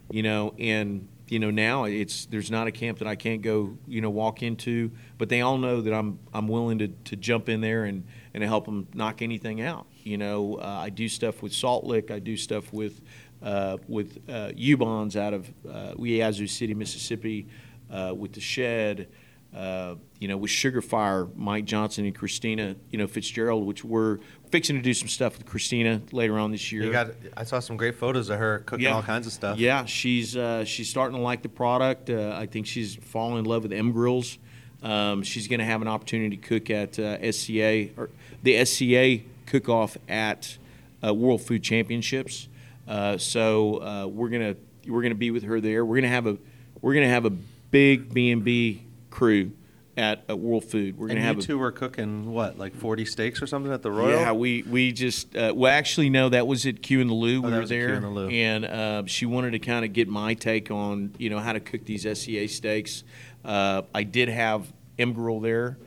You know, and you know now it's there's not a camp that I can't go you know walk into, but they all know that I'm I'm willing to, to jump in there and and help them knock anything out. You know, uh, I do stuff with Salt Lick. I do stuff with uh, with uh, Ubon's out of uh, Yazoo City, Mississippi, uh, with the Shed. Uh, you know, with Sugar Fire, Mike Johnson and Christina, you know Fitzgerald, which we're fixing to do some stuff with Christina later on this year. You got. I saw some great photos of her cooking all kinds of stuff. Yeah, she's uh, she's starting to like the product. Uh, I think she's fallen in love with M Grills. Um, she's going to have an opportunity to cook at uh, SCA or the SCA cook off at uh, World Food Championships. Uh, so uh, we're gonna we're gonna be with her there. We're gonna have a we're gonna have a big B and B crew at, at World Food. We're gonna you have a, two were cooking what, like forty steaks or something at the Royal? yeah, we we just uh, well actually no, that was at Q in the Lou. we Oh, that were was at Q there, in the Lou. and uh, she wanted to kind of get my take on you know how to cook these SCA steaks. Uh, I did have M Grill there,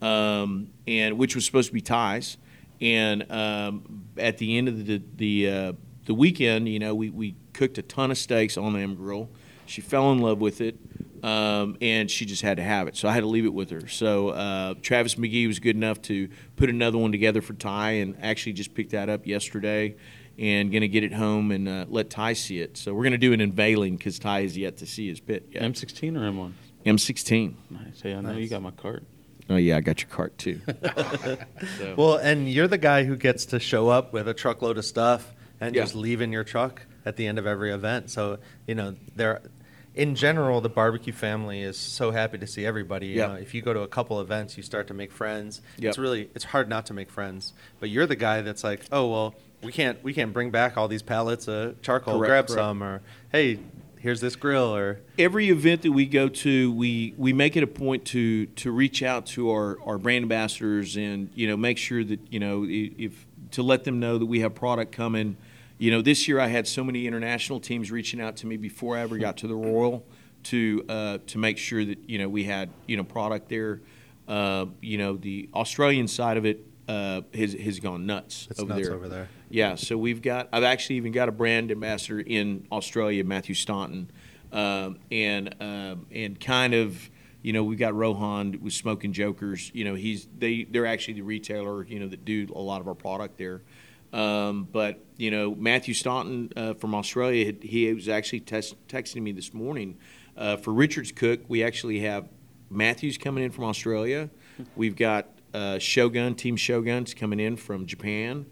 um, and which was supposed to be Ty's, and um, at the end of the the uh, the weekend, you know, we we cooked a ton of steaks on the M Grill. She fell in love with it. Um, and she just had to have it, so I had to leave it with her. So uh, Travis McGee was good enough to put another one together for Ty, and actually just picked that up yesterday, and gonna get it home and uh, let Ty see it. So we're gonna do an unveiling because Ty has yet to see his pit. Yet. M16 or M1? M16. Nice. Hey, I know you got my cart. Oh yeah, I got your cart too. Well, and you're the guy who gets to show up with a truckload of stuff and Yeah. just leave in your truck. at the end of every event. So you know, there, in general, the barbecue family is so happy to see everybody. You Yep. know, if you go to a couple events, you start to make friends. Yep. It's really it's hard not to make friends. But you're the guy that's like, oh well, we can't we can't bring back all these pallets of charcoal. Correct, Grab correct. some, or hey, here's this grill, or every event that we go to, we we make it a point to to reach out to our our brand ambassadors and you know make sure that you know if to let them know that we have product coming. You know, this year I had so many international teams reaching out to me before I ever got to the Royal to uh, to make sure that you know we had you know product there. Uh, you know, the Australian side of it uh, has has gone nuts It's over nuts there. over there. Yeah, so we've got. I've actually even got a brand ambassador in Australia, Matthew Staunton, um, and um, and kind of. You know, we've got Rohan with Smoking Jokers. You know, he's they they're actually the retailer. You know, that do a lot of our product there. Um, but you know, Matthew Staunton uh, from Australia, he was actually text, texting me this morning uh, for Richard's Cook. We actually have Matthews coming in from Australia. We've got uh, Shogun Team Shoguns coming in from Japan.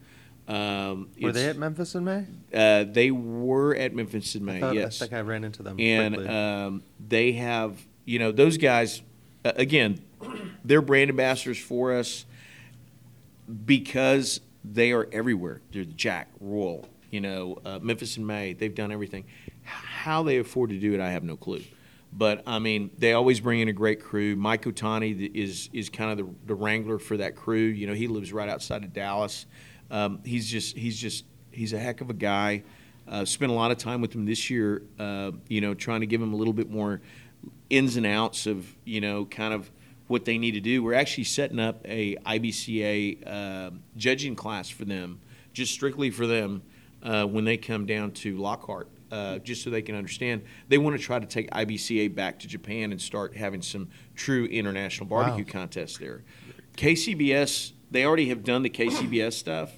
Um, were they at Memphis in May? uh, they were at Memphis in May. I, thought, yes, I think I ran into them. and um, they have you know those guys uh, again they're brand ambassadors for us because they are everywhere. They're jack royal you know uh, Memphis in May they've done everything. How they afford to do it i have no clue. But i mean they always bring in a great crew. Mike otani is is kind of the, the wrangler for that crew. You know he lives right outside of dallas. Um, he's just he's just he's a heck of a guy. Uh, spent a lot of time with him this year uh, you know trying to give him a little bit more ins and outs of you know kind of what they need to do. We're actually setting up a IBCA uh, judging class for them, just strictly for them uh, when they come down to Lockhart, uh, just so they can understand. They want to try to take IBCA back to Japan and start having some true international barbecue Wow. contests there. KCBS, they already have done the KCBS stuff.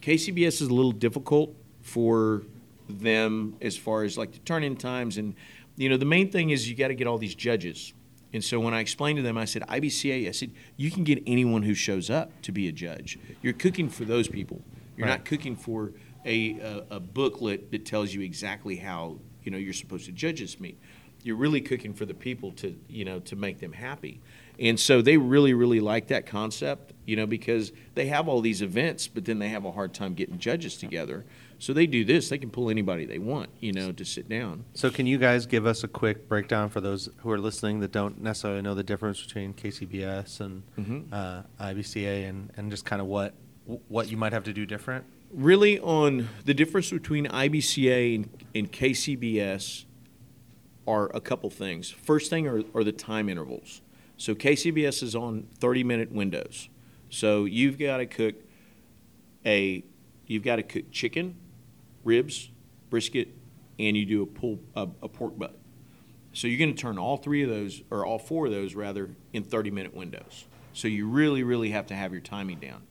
KCBS is a little difficult for them as far as like the turn in times and you know the main thing is you got to get all these judges and so when i explained to them i said ibca i said you can get anyone who shows up to be a judge. You're cooking for those people. You're Right. not cooking for a, a, a booklet that tells you exactly how you know you're supposed to judge this meat. You're really cooking for the people to you know to make them happy. And so they really really like that concept you know because they have all these events but then they have a hard time getting judges together so they do this they can pull anybody they want you know to sit down So, can you guys give us a quick breakdown for those who are listening that don't necessarily know the difference between KCBS and Mhm. uh, IBCA, and, and just kind of what what you might have to do different? really on the difference between ibca and, and kcbs are a couple things first thing are, are the time intervals so kcbs is on 30 minute windows so you've got to cook a you've got to cook chicken ribs brisket and you do a pull a, a pork butt so you're going to turn all three of those or all four of those rather in 30 minute windows so you really really have to have your timing down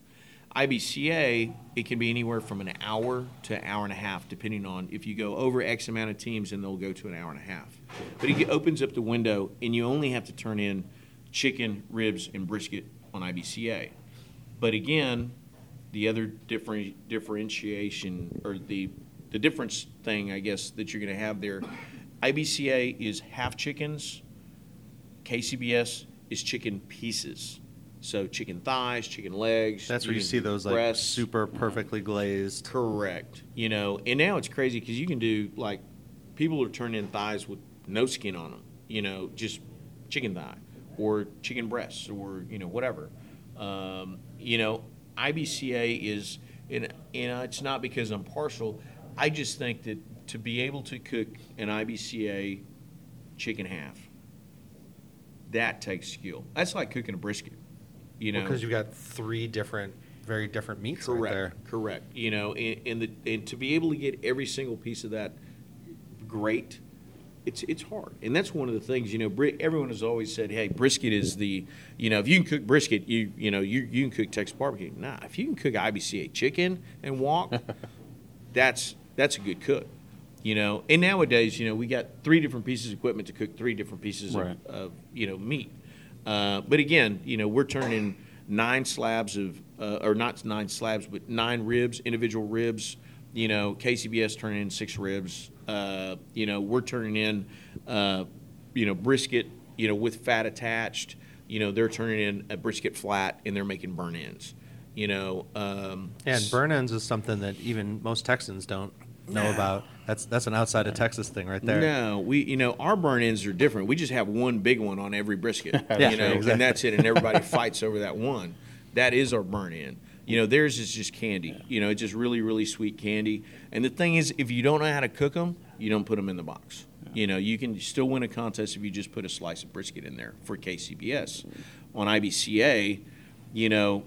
IBCA, it can be anywhere from an hour to an hour and a half, depending on if you go over X amount of teams, and they'll go to an hour and a half. But it opens up the window, and you only have to turn in chicken, ribs, and brisket on IBCA. But again, the other different differentiation or the the difference thing, I guess, that you're going to have there, IBCA is half chickens, KCBS is chicken pieces. So chicken thighs, chicken legs. That's where you see those like breasts. super perfectly glazed. Correct. You know, and now it's crazy because you can do like people are turning in thighs with no skin on them. You know, just chicken thigh or chicken breasts or you know whatever. Um, you know, IBCA is, and and it's not because I'm partial. I just think that to be able to cook an IBCA chicken half, that takes skill. That's like cooking a brisket. You know, because you've got three different, very different meats Correct. right there. Correct. You know, and, and the and to be able to get every single piece of that great, it's it's hard, and that's one of the things. You know, bri- everyone has always said, "Hey, brisket is the you know if you can cook brisket, you you know you you can cook Texas barbecue." Nah, if you can cook IBCA chicken and walk, that's that's a good cook. You know, and nowadays, you know, we got three different pieces of equipment to cook three different pieces Right. of, of you know meat. Uh, but again, you know, we're turning nine slabs of, uh, or not nine slabs, but nine ribs, individual ribs you know, KCBS turning in six ribs. Uh, you know, we're turning in, uh, you know, brisket, you know, with fat attached. You know, they're turning in a brisket flat and they're making burn ends. You know, um, And burn ends is something that even most Texans don't know No. about. That's that's an outside of Texas thing right there. No, we you know our burn ends are different. We just have one big one on every brisket, Yeah, you know, exactly. and that's it. And everybody fights over that one. That is our burn end. You know, theirs is just candy. You know, it's just really really sweet candy. And the thing is, if you don't know how to cook them, you don't put them in the box. You know, you can still win a contest if you just put a slice of brisket in there for KCBS. On IBCA, you know,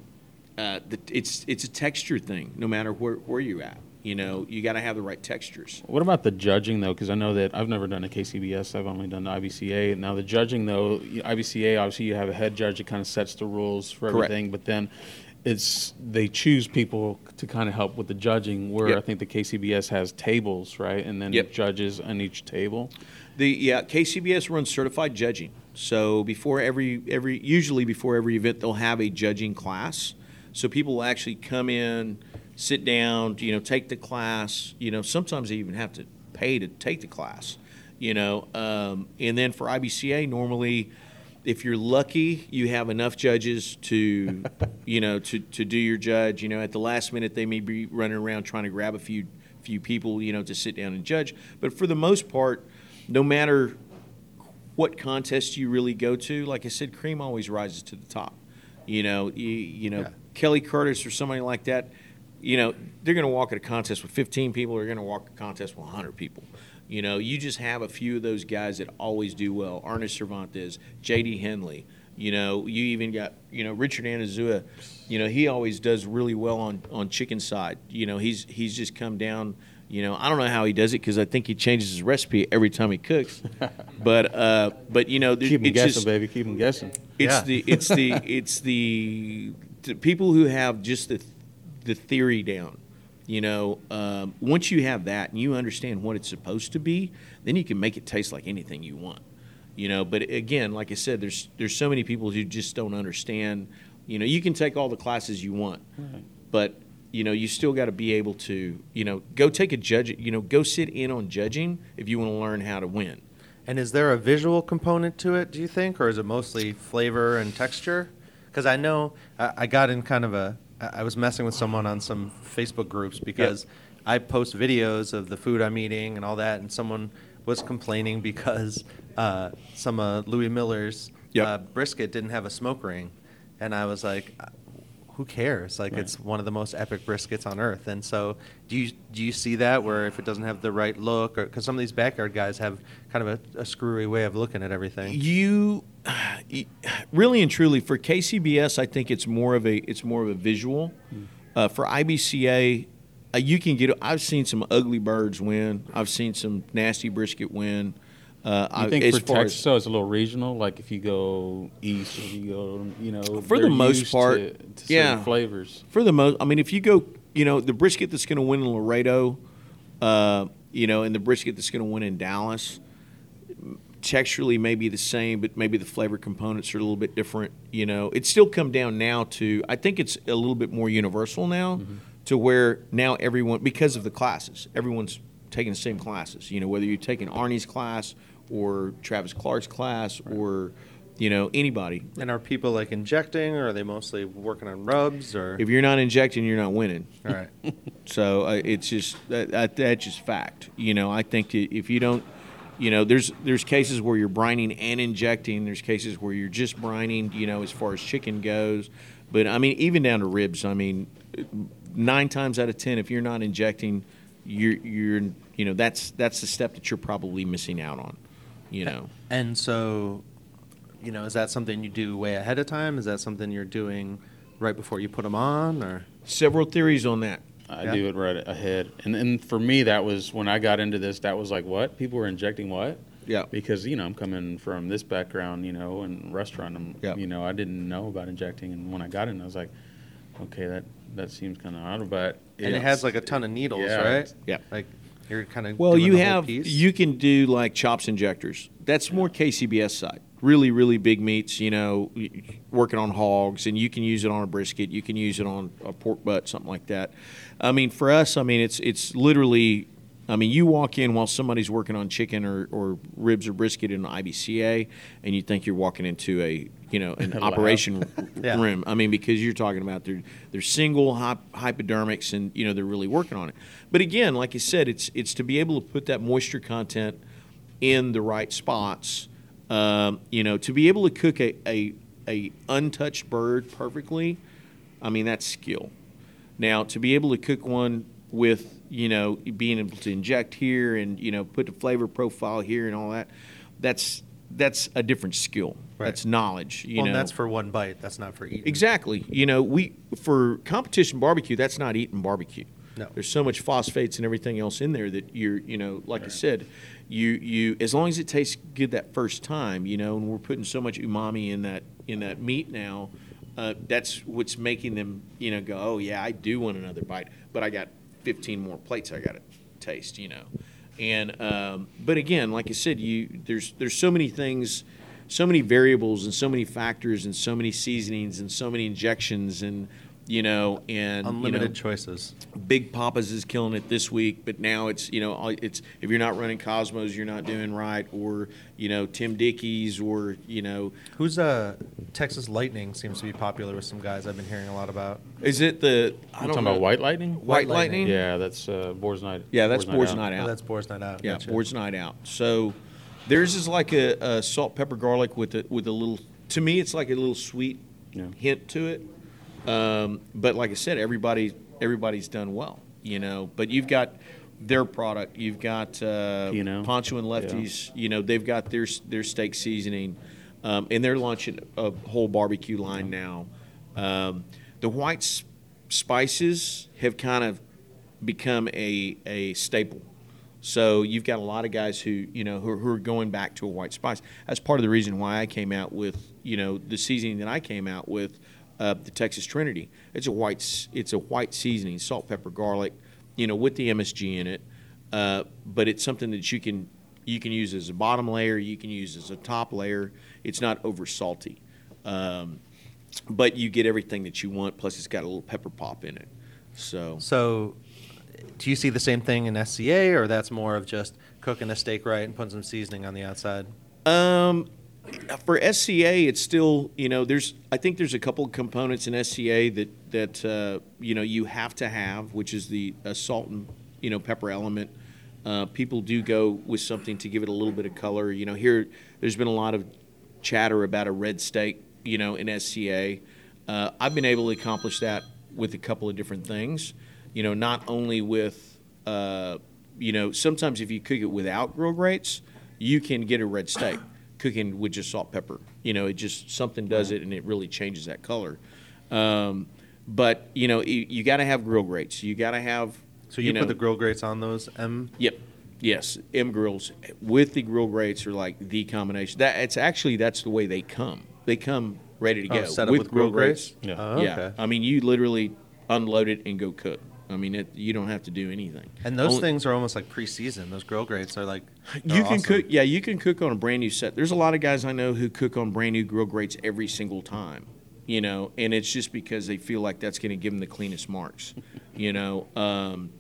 uh, the, it's it's a texture thing. No matter where where you're at, you know, you got to have the right textures. What about the judging though? Because I know that I've never done a KCBS. I've only done the IBCA. Now the judging though, IBCA obviously you have a head judge that kind of sets the rules for Correct. everything, but then it's they choose people to kind of help with the judging. Where Yep. I think the KCBS has tables, right, and then Yep. judges on each table. The yeah, KCBS runs certified judging. So before every every usually before every event they'll have a judging class. So people will actually come in, sit down, you know, take the class. You know, sometimes they even have to pay to take the class. You know, um, and then for IBCA normally, if you're lucky, you have enough judges to, you know, to, to do your judge. You know, at the last minute they may be running around trying to grab a few few people, you know, to sit down and judge. But for the most part, no matter what contest you really go to, like I said, cream always rises to the top. You know, you, you know, Yeah. Kelly Curtis or somebody like that, you know, they're going to walk at a contest with 15 people, they're going to walk a contest with 100 people. You know, you just have a few of those guys that always do well. Ernest Cervantes, J.D. Henley. You know, you even got you know Richard Anazua. You know, he always does really well on on chicken side. You know, he's he's just come down. You know, I don't know how he does it because I think he changes his recipe every time he cooks. but uh, but you know, there- Keep him it's guessing, just, baby. Keep him guessing. it's Yeah. the it's the it's the, the people who have just the the theory down. You know, um, once you have that and you understand what it's supposed to be, then you can make it taste like anything you want. You know, but again, like I said, there's there's so many people who just don't understand. You know, you can take all the classes you want, but you know, you still got to be able to, you know, go take a judge. You know, go sit in on judging if you want to learn how to win. And is there a visual component to it? Do you think, or is it mostly flavor and texture? Because I know I, I got in kind of a. I was messing with someone on some Facebook groups because I post videos of the food I'm eating and all that, and someone was complaining because uh, some of Louie Mueller's Yep. uh, brisket didn't have a smoke ring, and I was like. Who cares? Like Right. it's one of the most epic briskets on earth, and so do you do you see that where if it doesn't have the right look, or because some of these backyard guys have kind of a, a screwy way of looking at everything. You really and truly for KCBS, I think it's more of a it's more of a visual. Uh, for IBCA, uh, you can get. I've seen some ugly birds win. I've seen some nasty brisket win. Uh, You I- think as for Texas, so it's a little regional. Like if you go east, if you go, you know, For the most part, to, to yeah. flavors. for the most, I mean, if you go, you know, the brisket that's going to win in Laredo, uh, you know, and the brisket that's going to win in Dallas, texturally may be the same, but maybe the flavor components are a little bit different. You know, it's still come down now to, I think it's a little bit more universal now to where now everyone, because of the classes, everyone's taking the same classes. You know, whether you're taking Arnie's class or Travis Clark's class or, you know, anybody. And are people like injecting, or are they mostly working on rubs, or? If you're not injecting, you're not winning. All right. So uh, it's just that, that, that's just fact. You know, I think if you don't, you know, there's there's cases where you're brining and injecting. There's cases where you're just brining. You know, as far as chicken goes, but I mean, even down to ribs. I mean, nine times out of ten, if you're not injecting, you're you're you know that's that's the step that you're probably missing out on. You know. And so, you know, is that something you do way ahead of time? Is that something you're doing right before you put them on, or? Several theories on that. I Yeah. do it right ahead, and and for me, that was when I got into this. That was like, what people were injecting what? Yeah. Because you know I'm coming from this background, you know, and restaurant. I'm, Yeah. You know, I didn't know about injecting, and when I got in, I was like, okay, that that seems kind of odd, but And it has like a ton of needles, Yeah. right? Yeah. Like you're kind of Well, you have you can do like chops injectors. That's more KCBS side. really really big meats. You know, working on hogs, and you can use it on a brisket. You can use it on a pork butt, something like that. I mean, for us, I mean, it's it's literally. I mean, you walk in while somebody's working on chicken or, or ribs or brisket in an IBCA, and you think you're walking into a you know an operation Yeah. room. I mean, because you're talking about they're they're single hyp- hypodermics, and you know they're really working on it. But again, like I said, it's it's to be able to put that moisture content in the right spots. Um, you know, to be able to cook a, a a untouched bird perfectly. I mean, that's skill. Now, to be able to cook one with, you know, being able to inject here and, you know, put the flavor profile here and all that, that's that's a different skill. Right. That's knowledge, you well, know. and that's for one bite. That's not for eating. Exactly. You know, we for competition barbecue, that's not eating barbecue. No. There's so much phosphates and everything else in there that you're, you know, like I said, you you as long as it tastes good that first time, you know, and we're putting so much umami in that in that meat now, uh, that's what's making them, you know, go, oh yeah, I do want another bite, but I got 15 more plates I got to taste, you know. And um, but again, like I said, you there's there's so many things, so many variables and so many factors and so many seasonings and so many injections and you know and Unlimited you know, choices. Big Papa's is killing it this week, but now it's you know it's if you're not running Cosmos, you're not doing right, or you know Tim Dickey's, or you know Who's uh Texas Lightning seems to be popular with some guys I've been hearing a lot about. is it the I I'm don't talking know about White Lightning. White Lightning? Yeah, that's uh, Boar's Night. Yeah, that's Boar's Night Oh, Out. that's Boar's Night Out. Yeah, Gotcha. Boar's Night Out. So theirs is like a, a salt, pepper, garlic with a with a little. To me, it's like a little sweet Yeah. hint to it. Um, but like I said, everybody everybody's done well, you know. But you've got their product. You've got uh, P&L. Poncho and Lefties. You know, they've got their their steak seasoning, um, and they're launching a whole barbecue line now. Um, the white s- spices have kind of become a a staple. So you've got a lot of guys who you know who who are going back to a white spice. That's part of the reason why I came out with you know the seasoning that I came out with, uh, the Texas Trinity. It's a white it's a white seasoning, salt, pepper, garlic, you know, with the MSG in it. Uh, but it's something that you can you can use as a bottom layer, you can use as a top layer. It's not over salty, um, but you get everything that you want. Plus, it's got a little pepper pop in it. So So, do you see the same thing in SCA, or that's more of just cooking a steak right and putting some seasoning on the outside? Um, for SCA, it's still you know there's I think there's a couple components in SCA that that uh, you know you have to have, which is the uh, salt and you know pepper element. Uh, people do go with something to give it a little bit of color. You know, here there's been a lot of chatter about a red steak, you know, in SCA. Uh, I've been able to accomplish that with a couple of different things. You know, not only with, uh, you know, sometimes if you cook it without grill grates, you can get a red steak cooking with just salt pepper. You know, it just something does it and it really changes that color. Um, but you know, you, you got to have grill grates. You got to have. So you, know, put the grill grates on those M. Yep. Yes, M grills with the grill grates are like the combination. That it's actually that's the way they come. They come ready to Oh, go set up with grill grates? Yeah. Oh, yeah. I mean you literally unload it and go cook. I mean it, you don't have to do anything. And those Only- things are almost like pre-seasoned. Those grill grates are like you can awesome. cook. Yeah, you can cook on a brand new set. There's a lot of guys I know who cook on brand new grill grates every single time. You know, and it's just because they feel like that's going to give them the cleanest marks. You know, um,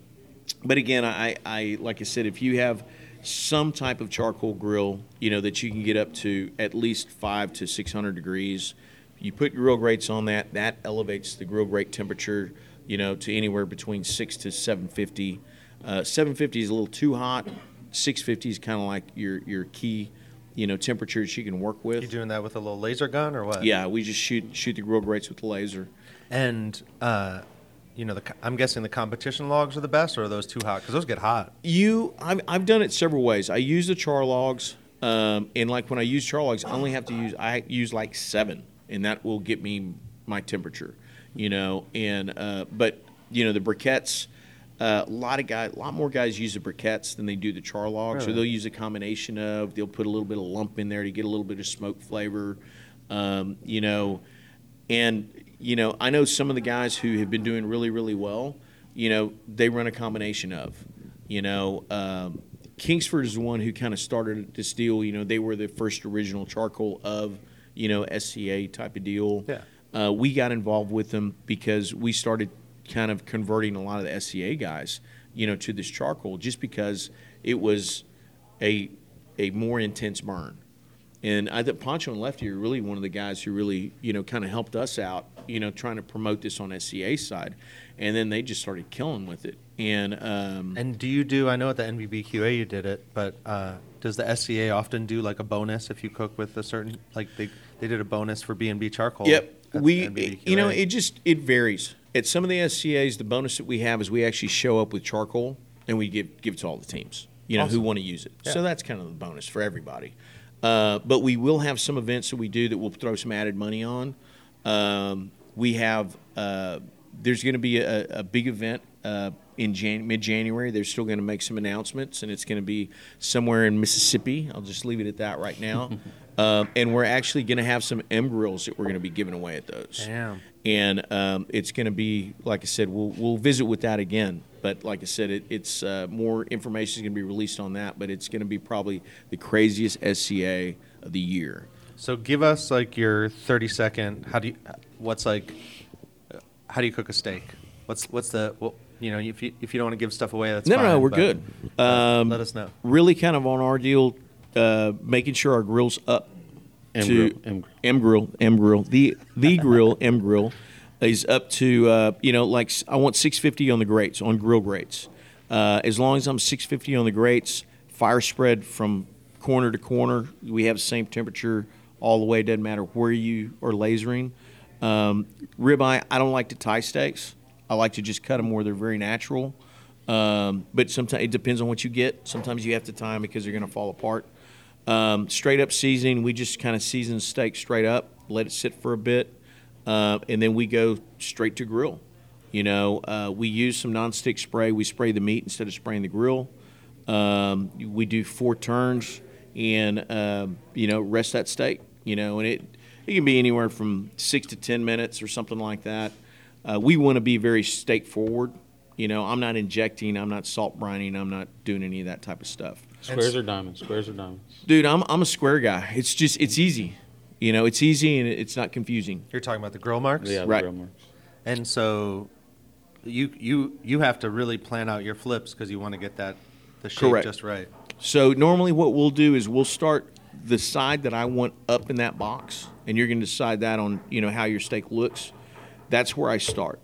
but again, I, I like I said, if you have some type of charcoal grill, you know that you can get up to at least five to six hundred degrees. You put grill grates on that. That elevates the grill grate temperature, you know, to anywhere between six to seven fifty. Uh, seven fifty is a little too hot. Six fifty is kind of like your your key, you know, temperatures you can work with. You doing that with a little laser gun or what? Yeah, we just shoot shoot the grill grates with the laser. And uh, you know, the, I'm guessing the competition logs are the best, or are those too hot? Because those get hot. You, I've, I've done it several ways. I use the char logs, um, and like when I use char logs, I only have to use I use like seven, and that will get me my temperature, you know. And uh, but you know the briquettes, uh, a lot of guys, a lot more guys use the briquettes than they do the char logs. So they'll use a combination of they'll put a little bit of lump in there to get a little bit of smoke flavor, um, you know, and you know I know some of the guys who have been doing really really well. You know they run a combination of, you know, um, Kingsford is the one who kind of started this deal. You know, they were the first original charcoal of you know SCA type of deal. Yeah. Uh, we got involved with them because we started kind of converting a lot of the SCA guys, you know, to this charcoal just because it was a a more intense burn. And I think Poncho and Lefty are really one of the guys who really, you know, kind of helped us out, you know, trying to promote this on SCA side. And then they just started killing with it. And um, And do you do? I know at the NBBQA you did it, but uh, does the SCA often do like a bonus if you cook with a certain like they they did a bonus for B and B charcoal? Yep. At We, you know, it just it varies. At some of the SCA's, the bonus that we have is we actually show up with charcoal and we give give it to all the teams, you know, who want to use it. Yeah. So that's kind of the bonus for everybody. Uh, but we will have some events that we do that we'll throw some added money on. Um, we have uh, there's going to be a, a big event uh, in Jan- mid January. They're still going to make some announcements, and it's going to be somewhere in Mississippi. I'll just leave it at that right now. um, and we're actually going to have some M grills that we're going to be giving away at those Damn. and um, it's going to be like I said. We'll we'll visit with that again. But like I said, it, it's uh, more information is going to be released on that. But it's going to be probably the craziest SCA of the year. So give us like your thirty second. How do you? What's like? How do you cook a steak? What's what's the? Well, you know, if you if you don't want to give stuff away, that's no, fine, no, no, we're good. uh, Um, let us know. Really, kind of on our deal, uh, making sure our grill's up M to grill, M grill. M grill, M grill, the the grill, M grill is up to uh, you know like I want 650 on the grates on grill grates. Uh, as long as I'm 650 on the grates, fire spread from corner to corner, we have the same temperature all the way. Doesn't matter where you are lasering. Um, ribeye, I don't like to tie steaks. I like to just cut them where they're very natural. Um, but sometimes it depends on what you get. Sometimes you have to them because they're going to fall apart. Um, straight up seasoning, we just kind of season the steak straight up, let it sit for a bit, uh, and then we go straight to grill. You know, uh, we use some nonstick spray. We spray the meat instead of spraying the grill. Um, we do four turns and um, you know rest that steak. You know, and it it can be anywhere from six to ten minutes or something like that. Uh, we want to be very steak forward. You know, I'm not injecting, I'm not salt brining, I'm not doing any of that type of stuff. Squares or diamonds? Squares or diamonds? Dude, I'm I'm a square guy. It's just it's easy. You know, it's easy and it's not confusing. You're talking about the grill marks, Yeah, the Right. grill marks. and so you you you have to really plan out your flips because you want to get that the shape Correct. just right. So normally what we'll do is we'll start the side that I want up in that box, and you're going to decide that on you know how your steak looks. That's where I start,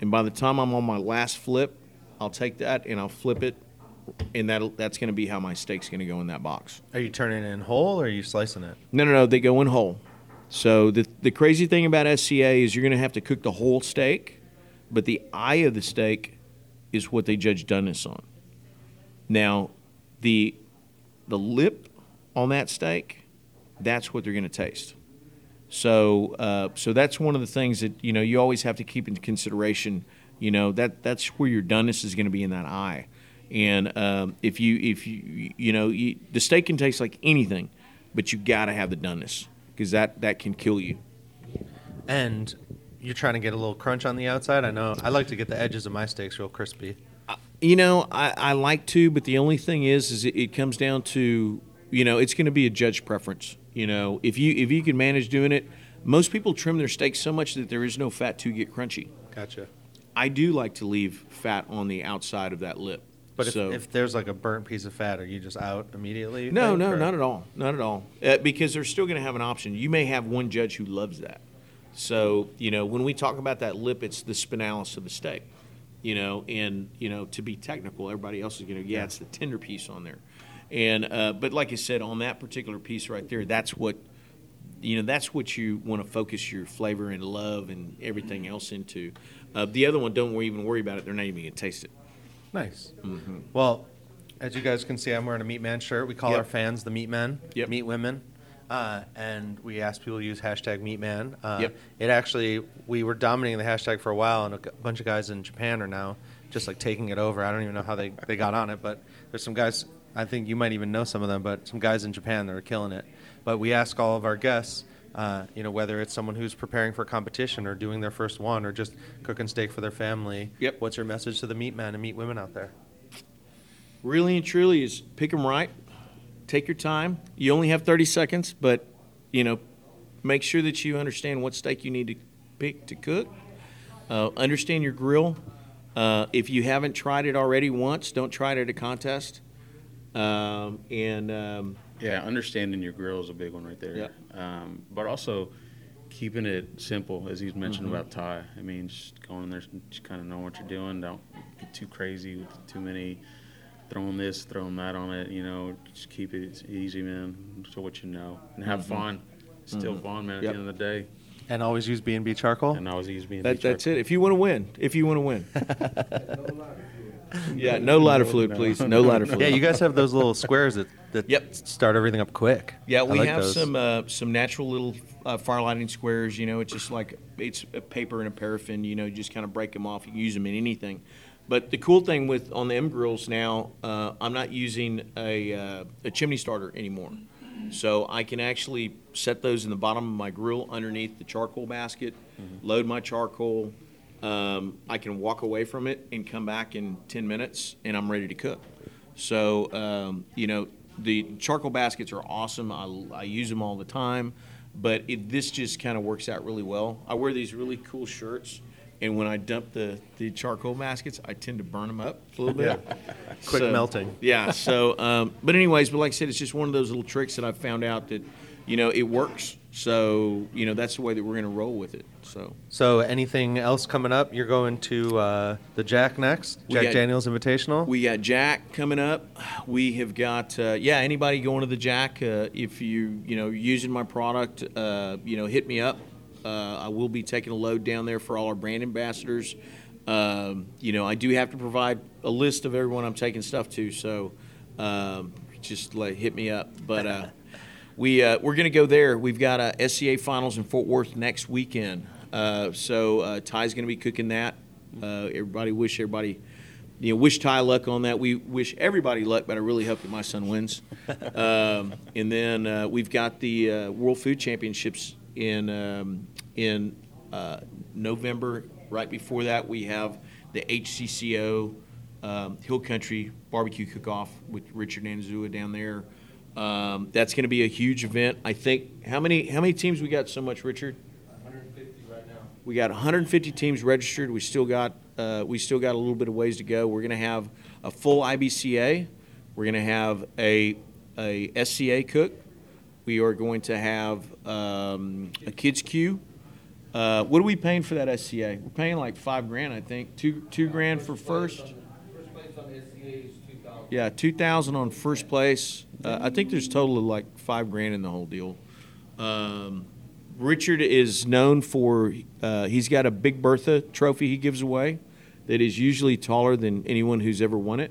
and by the time I'm on my last flip, I'll take that and I'll flip it, and that that's going to be how my steak's going to go in that box. Are you turning it in whole or are you slicing it? No, no, no. They go in whole. So the the crazy thing about SCA is you're going to have to cook the whole steak, but the eye of the steak is what they judge doneness on. Now, the the lip on that steak, that's what they're going to taste. So, uh, so that's one of the things that you know you always have to keep into consideration. You know that that's where your doneness is going to be in that eye, and um, if you if you you know you, the steak can taste like anything, but you got to have the doneness because that that can kill you. And you're trying to get a little crunch on the outside. I know I like to get the edges of my steaks real crispy. You know, I, I like to, but the only thing is, is it, it comes down to, you know, it's going to be a judge preference. You know, if you if you can manage doing it, most people trim their steaks so much that there is no fat to get crunchy. Gotcha. I do like to leave fat on the outside of that lip. But if, so, if there's like a burnt piece of fat, are you just out immediately? no, think, no, or- not at all, not at all, uh, because they're still going to have an option. You may have one judge who loves that. So you know, when we talk about that lip, it's the spinalis of the steak. You know, and you know, to be technical, everybody else is going to, yeah, it's the tender piece on there. And uh, but like I said, on that particular piece right there, that's what you know. That's what you want to focus your flavor and love and everything else into. Uh, the other one, don't even worry about it. They're not even going to taste it. Nice. Mm-hmm. Well, as you guys can see, I'm wearing a Meat Man shirt. We call Yep. our fans the Meat Men, Yep. Meat Women. Uh, and we asked people to use hashtag Meatman. Uh, Yep. It actually, we were dominating the hashtag for a while, and a bunch of guys in Japan are now just like taking it over. I don't even know how they, they got on it, but there's some guys, I think you might even know some of them, but some guys in Japan that are killing it. But we ask all of our guests, uh, you know, whether it's someone who's preparing for competition or doing their first one or just cooking steak for their family. Yep. What's your message to the meat men and meat women out there? really and truly is pick them right. Take your time. You only have 30 seconds, but you know, make sure that you understand what steak you need to pick to cook. Uh, understand your grill. Uh, if you haven't tried it already once, don't try it at a contest. Um, and um, Yeah, understanding your grill is a big one right there. Yep. Um, but also keeping it simple, as he's mentioned Mm-hmm. about Ty. I mean, just going in there, just kind of know what you're doing. Don't get too crazy with too many throwing this, throwing that on it. You know, just keep it easy, man. To what you know, and have fun. Still fun, man. At Mm-hmm. Yep. the end of the day, And always use B&B charcoal? and always use being that, that's it. If you want to win, if you want to win. yeah, no lighter fluid, please. No lighter fluid. Yeah, you guys have those little squares that, that Yep. start everything up quick. Yeah, we like have those. some uh, some natural little uh, fire lighting squares. You know, it's just like it's a paper and a paraffin. You know, you just kind of break them off. You can use them in anything. But the cool thing with on the M grills now, uh, I'm not using a uh, a chimney starter anymore. So I can actually set those in the bottom of my grill underneath the charcoal basket, load my charcoal. Um, I can walk away from it and come back in 10 minutes, and I'm ready to cook. So, um, you know, the charcoal baskets are awesome. I, I use them all the time, but it, this just kind of works out really well. I wear these really cool shirts, and when I dump the, the charcoal baskets, I tend to burn them up a little bit. Yeah. Quick melting. Yeah. So, um, but anyways, but like I said, it's just one of those little tricks that I've found out that, you know, it works. So, you know, that's the way that we're going to roll with it. So, So anything else coming up? You're going to uh, the Jack next? We Jack got- Daniels Invitational? We got Jack coming up. We have got uh, yeah. Anybody going to the Jack? Uh, if you you know using my product, uh, you know hit me up. Uh, I will be taking a load down there for all our brand ambassadors. Um, you know I do have to provide a list of everyone I'm taking stuff to, so um, just like, hit me up. But uh, we uh, we're gonna go there. We've got a SCA finals in Fort Worth next weekend. Uh, so uh, Ty's gonna be cooking that. Uh, everybody wish everybody you know, wish Ty luck on that. We wish everybody luck, but I really hope that my son wins. um, and then uh, we've got the uh, World Food Championships in um, in uh, November. Right before that, we have the HCCO um, Hill Country Barbecue Cook-Off with Richard Anzua down there. Um, that's going to be a huge event. I think how many how many teams we got so much, Richard? 150 right. We got 150 teams registered. We still got uh, we still got a little bit of ways to go. We're going to have a full IBCA. We're going to have a a SCA cook. We are going to have um, a kids queue. Uh, what are we paying for that SCA? We're paying like five grand, I think. Two two grand for first. First place on 2,000. Yeah, two thousand on first place. Uh, I think there's total of like five grand in the whole deal. Um, Richard is known for uh, he's got a Big Bertha trophy he gives away that is usually taller than anyone who's ever won it.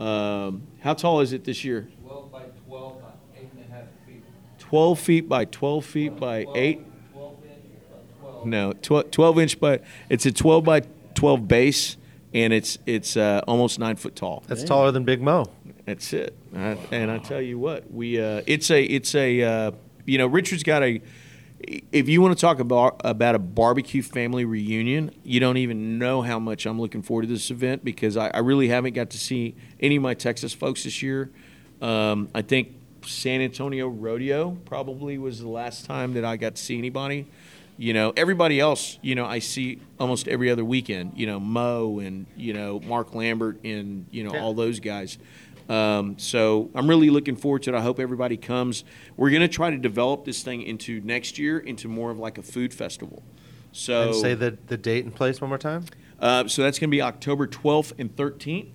Um, how tall is it this year? 12 by 12 by 8 and a half feet. Twelve feet by twelve feet by 12 eight. 12 inch by 12. No, tw- twelve inch, by, it's a twelve by twelve base, and it's it's uh, almost nine foot tall. That's taller than Big Moe. That's it. I, and I tell you what, we uh, it's a it's a uh, you know Richard's got a. If you want to talk about about a barbecue family reunion, you don't even know how much I'm looking forward to this event because I, I really haven't got to see any of my Texas folks this year. Um, I think San Antonio Rodeo probably was the last time that I got to see anybody. You know, everybody else, you know, I see almost every other weekend. You know, Moe and you know Mark Lambert and you know all those guys. Um, so I'm really looking forward to it. I hope everybody comes. We're going to try to develop this thing into next year into more of like a food festival. So And say the, the date and place one more time. uh, so that's going to be October 12th and 13th,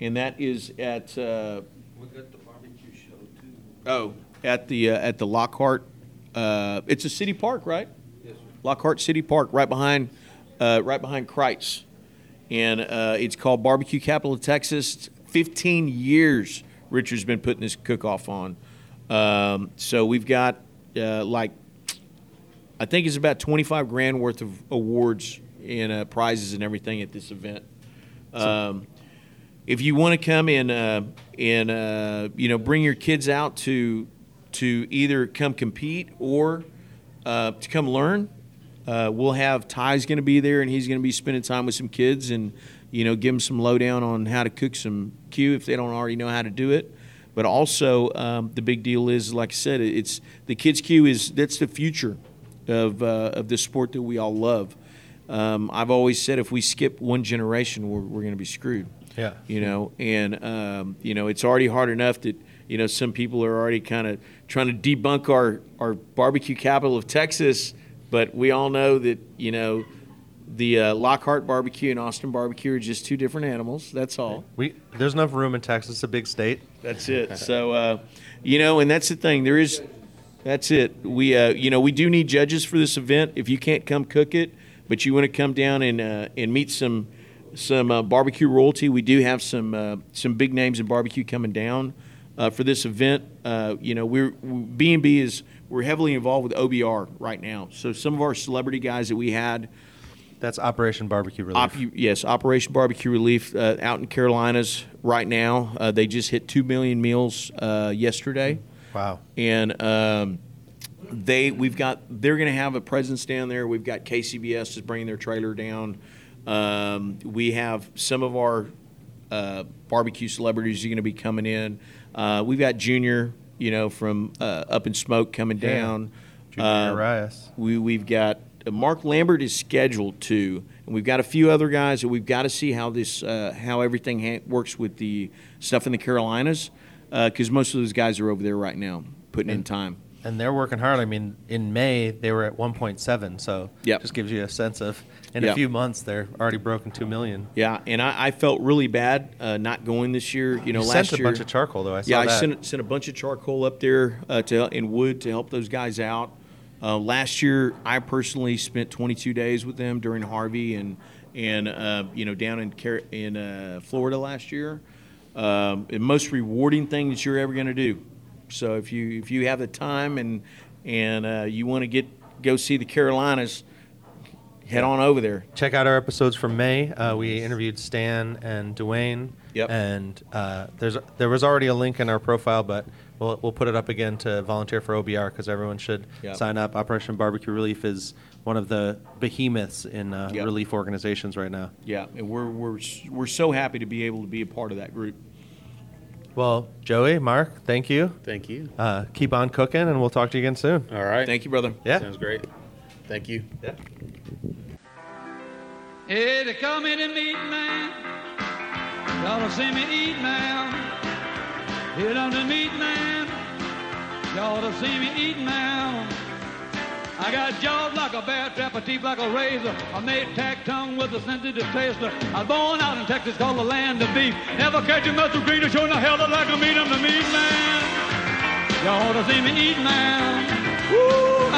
and that is at uh, We got the barbecue show too. oh at the uh, at the Lockhart. Uh, it's a city park, right? Yes, sir. Lockhart City Park, right behind, uh, right behind Kreuz, and uh, it's called Barbecue Capital of Texas. Fifteen years Richard's been putting this cook-off on. Um, so we've got uh, like, I think it's about twenty-five grand worth of awards and uh, prizes and everything at this event. Um, if you want to come and uh, and uh, you know bring your kids out to to either come compete or uh, to come learn, Uh, we'll have Ty's going to be there, and he's going to be spending time with some kids and you know give them some lowdown on how to cook some Q if they don't already know how to do it. But also, um, the big deal is, like I said, it's the kids Q is that's the future of uh, of this sport that we all love. Um, I've always said if we skip one generation, we're, we're going to be screwed. Yeah. You know, and um, you know it's already hard enough that you know some people are already kind of trying to debunk our our barbecue capital of Texas, but we all know that you know the uh, Lockhart barbecue and Austin barbecue are just two different animals. That's all. We there's enough room in Texas, it's a big state. That's it. So, uh, you know, and that's the thing. There is, that's it. We, uh, you know, we do need judges for this event. If you can't come cook it, but you want to come down and uh, and meet some some uh, barbecue royalty, we do have some uh, some big names in barbecue coming down uh, for this event. Uh, you know, we're B and B is we're heavily involved with OBR right now. So some of our celebrity guys that we had. That's Operation Barbecue Relief. Op- yes, Operation Barbecue Relief uh, out in Carolinas right now. Uh, they just hit two million meals uh, yesterday, wow. and um, they we've got they're going to have a presence down there. We've got KCBS is bringing their trailer down. Um, we have some of our uh, barbecue celebrities are going to be coming in. Uh, we've got Junior, you know, from uh, Up in Smoke coming Yeah. down. Junior Urias. we we've got Mark Lambert is scheduled to, and we've got a few other guys that we've got to see how this uh, how everything ha- works with the stuff in the Carolinas, because most of those guys are over there right now putting in time. And they're working hard. I mean, in May they were at 1.7, so Yep. just gives you a sense of in Yep. a few months they're already broken two million. Yeah, and I, I felt really bad uh, not going this year. You know, You last sent a year bunch of charcoal though. I saw yeah. I sent sent a bunch of charcoal up there uh, to in wood to help those guys out. Uh, last year, I personally spent 22 days with them during Harvey and and uh, you know down in Car- in uh, Florida last year. Um, the most rewarding thing that you're ever going to do. So if you if you have the time and and uh, you want to get go see the Carolinas, head on over there. Check out our episodes from May. Uh, we interviewed Stan and Dwayne. Yep. And uh, there's there was already a link in our profile, but we'll we'll put it up again to volunteer for OBR because everyone should Yep. sign up. Operation Barbecue Relief is one of the behemoths in uh, Yep. relief organizations right now. Yeah, and we're we're we're so happy to be able to be a part of that group. Well, Joey, Mark, thank you. Thank you. Uh, keep on cooking, and we'll talk to you again soon. All right. Thank you, brother. Yeah. Sounds great. Thank you. Yeah. Hey, they call me the meat man. Y'all see me eat now. Hit on the meat man. Y'all will see me eat now. I got jaws like a bear trap, a teeth like a razor. I made tack tongue with a sensitive taster. I was born out in Texas called the land of beef. Never catch a muscle green or the hell like a meat. I'm the meat man. Y'all to see me eat now. Woo!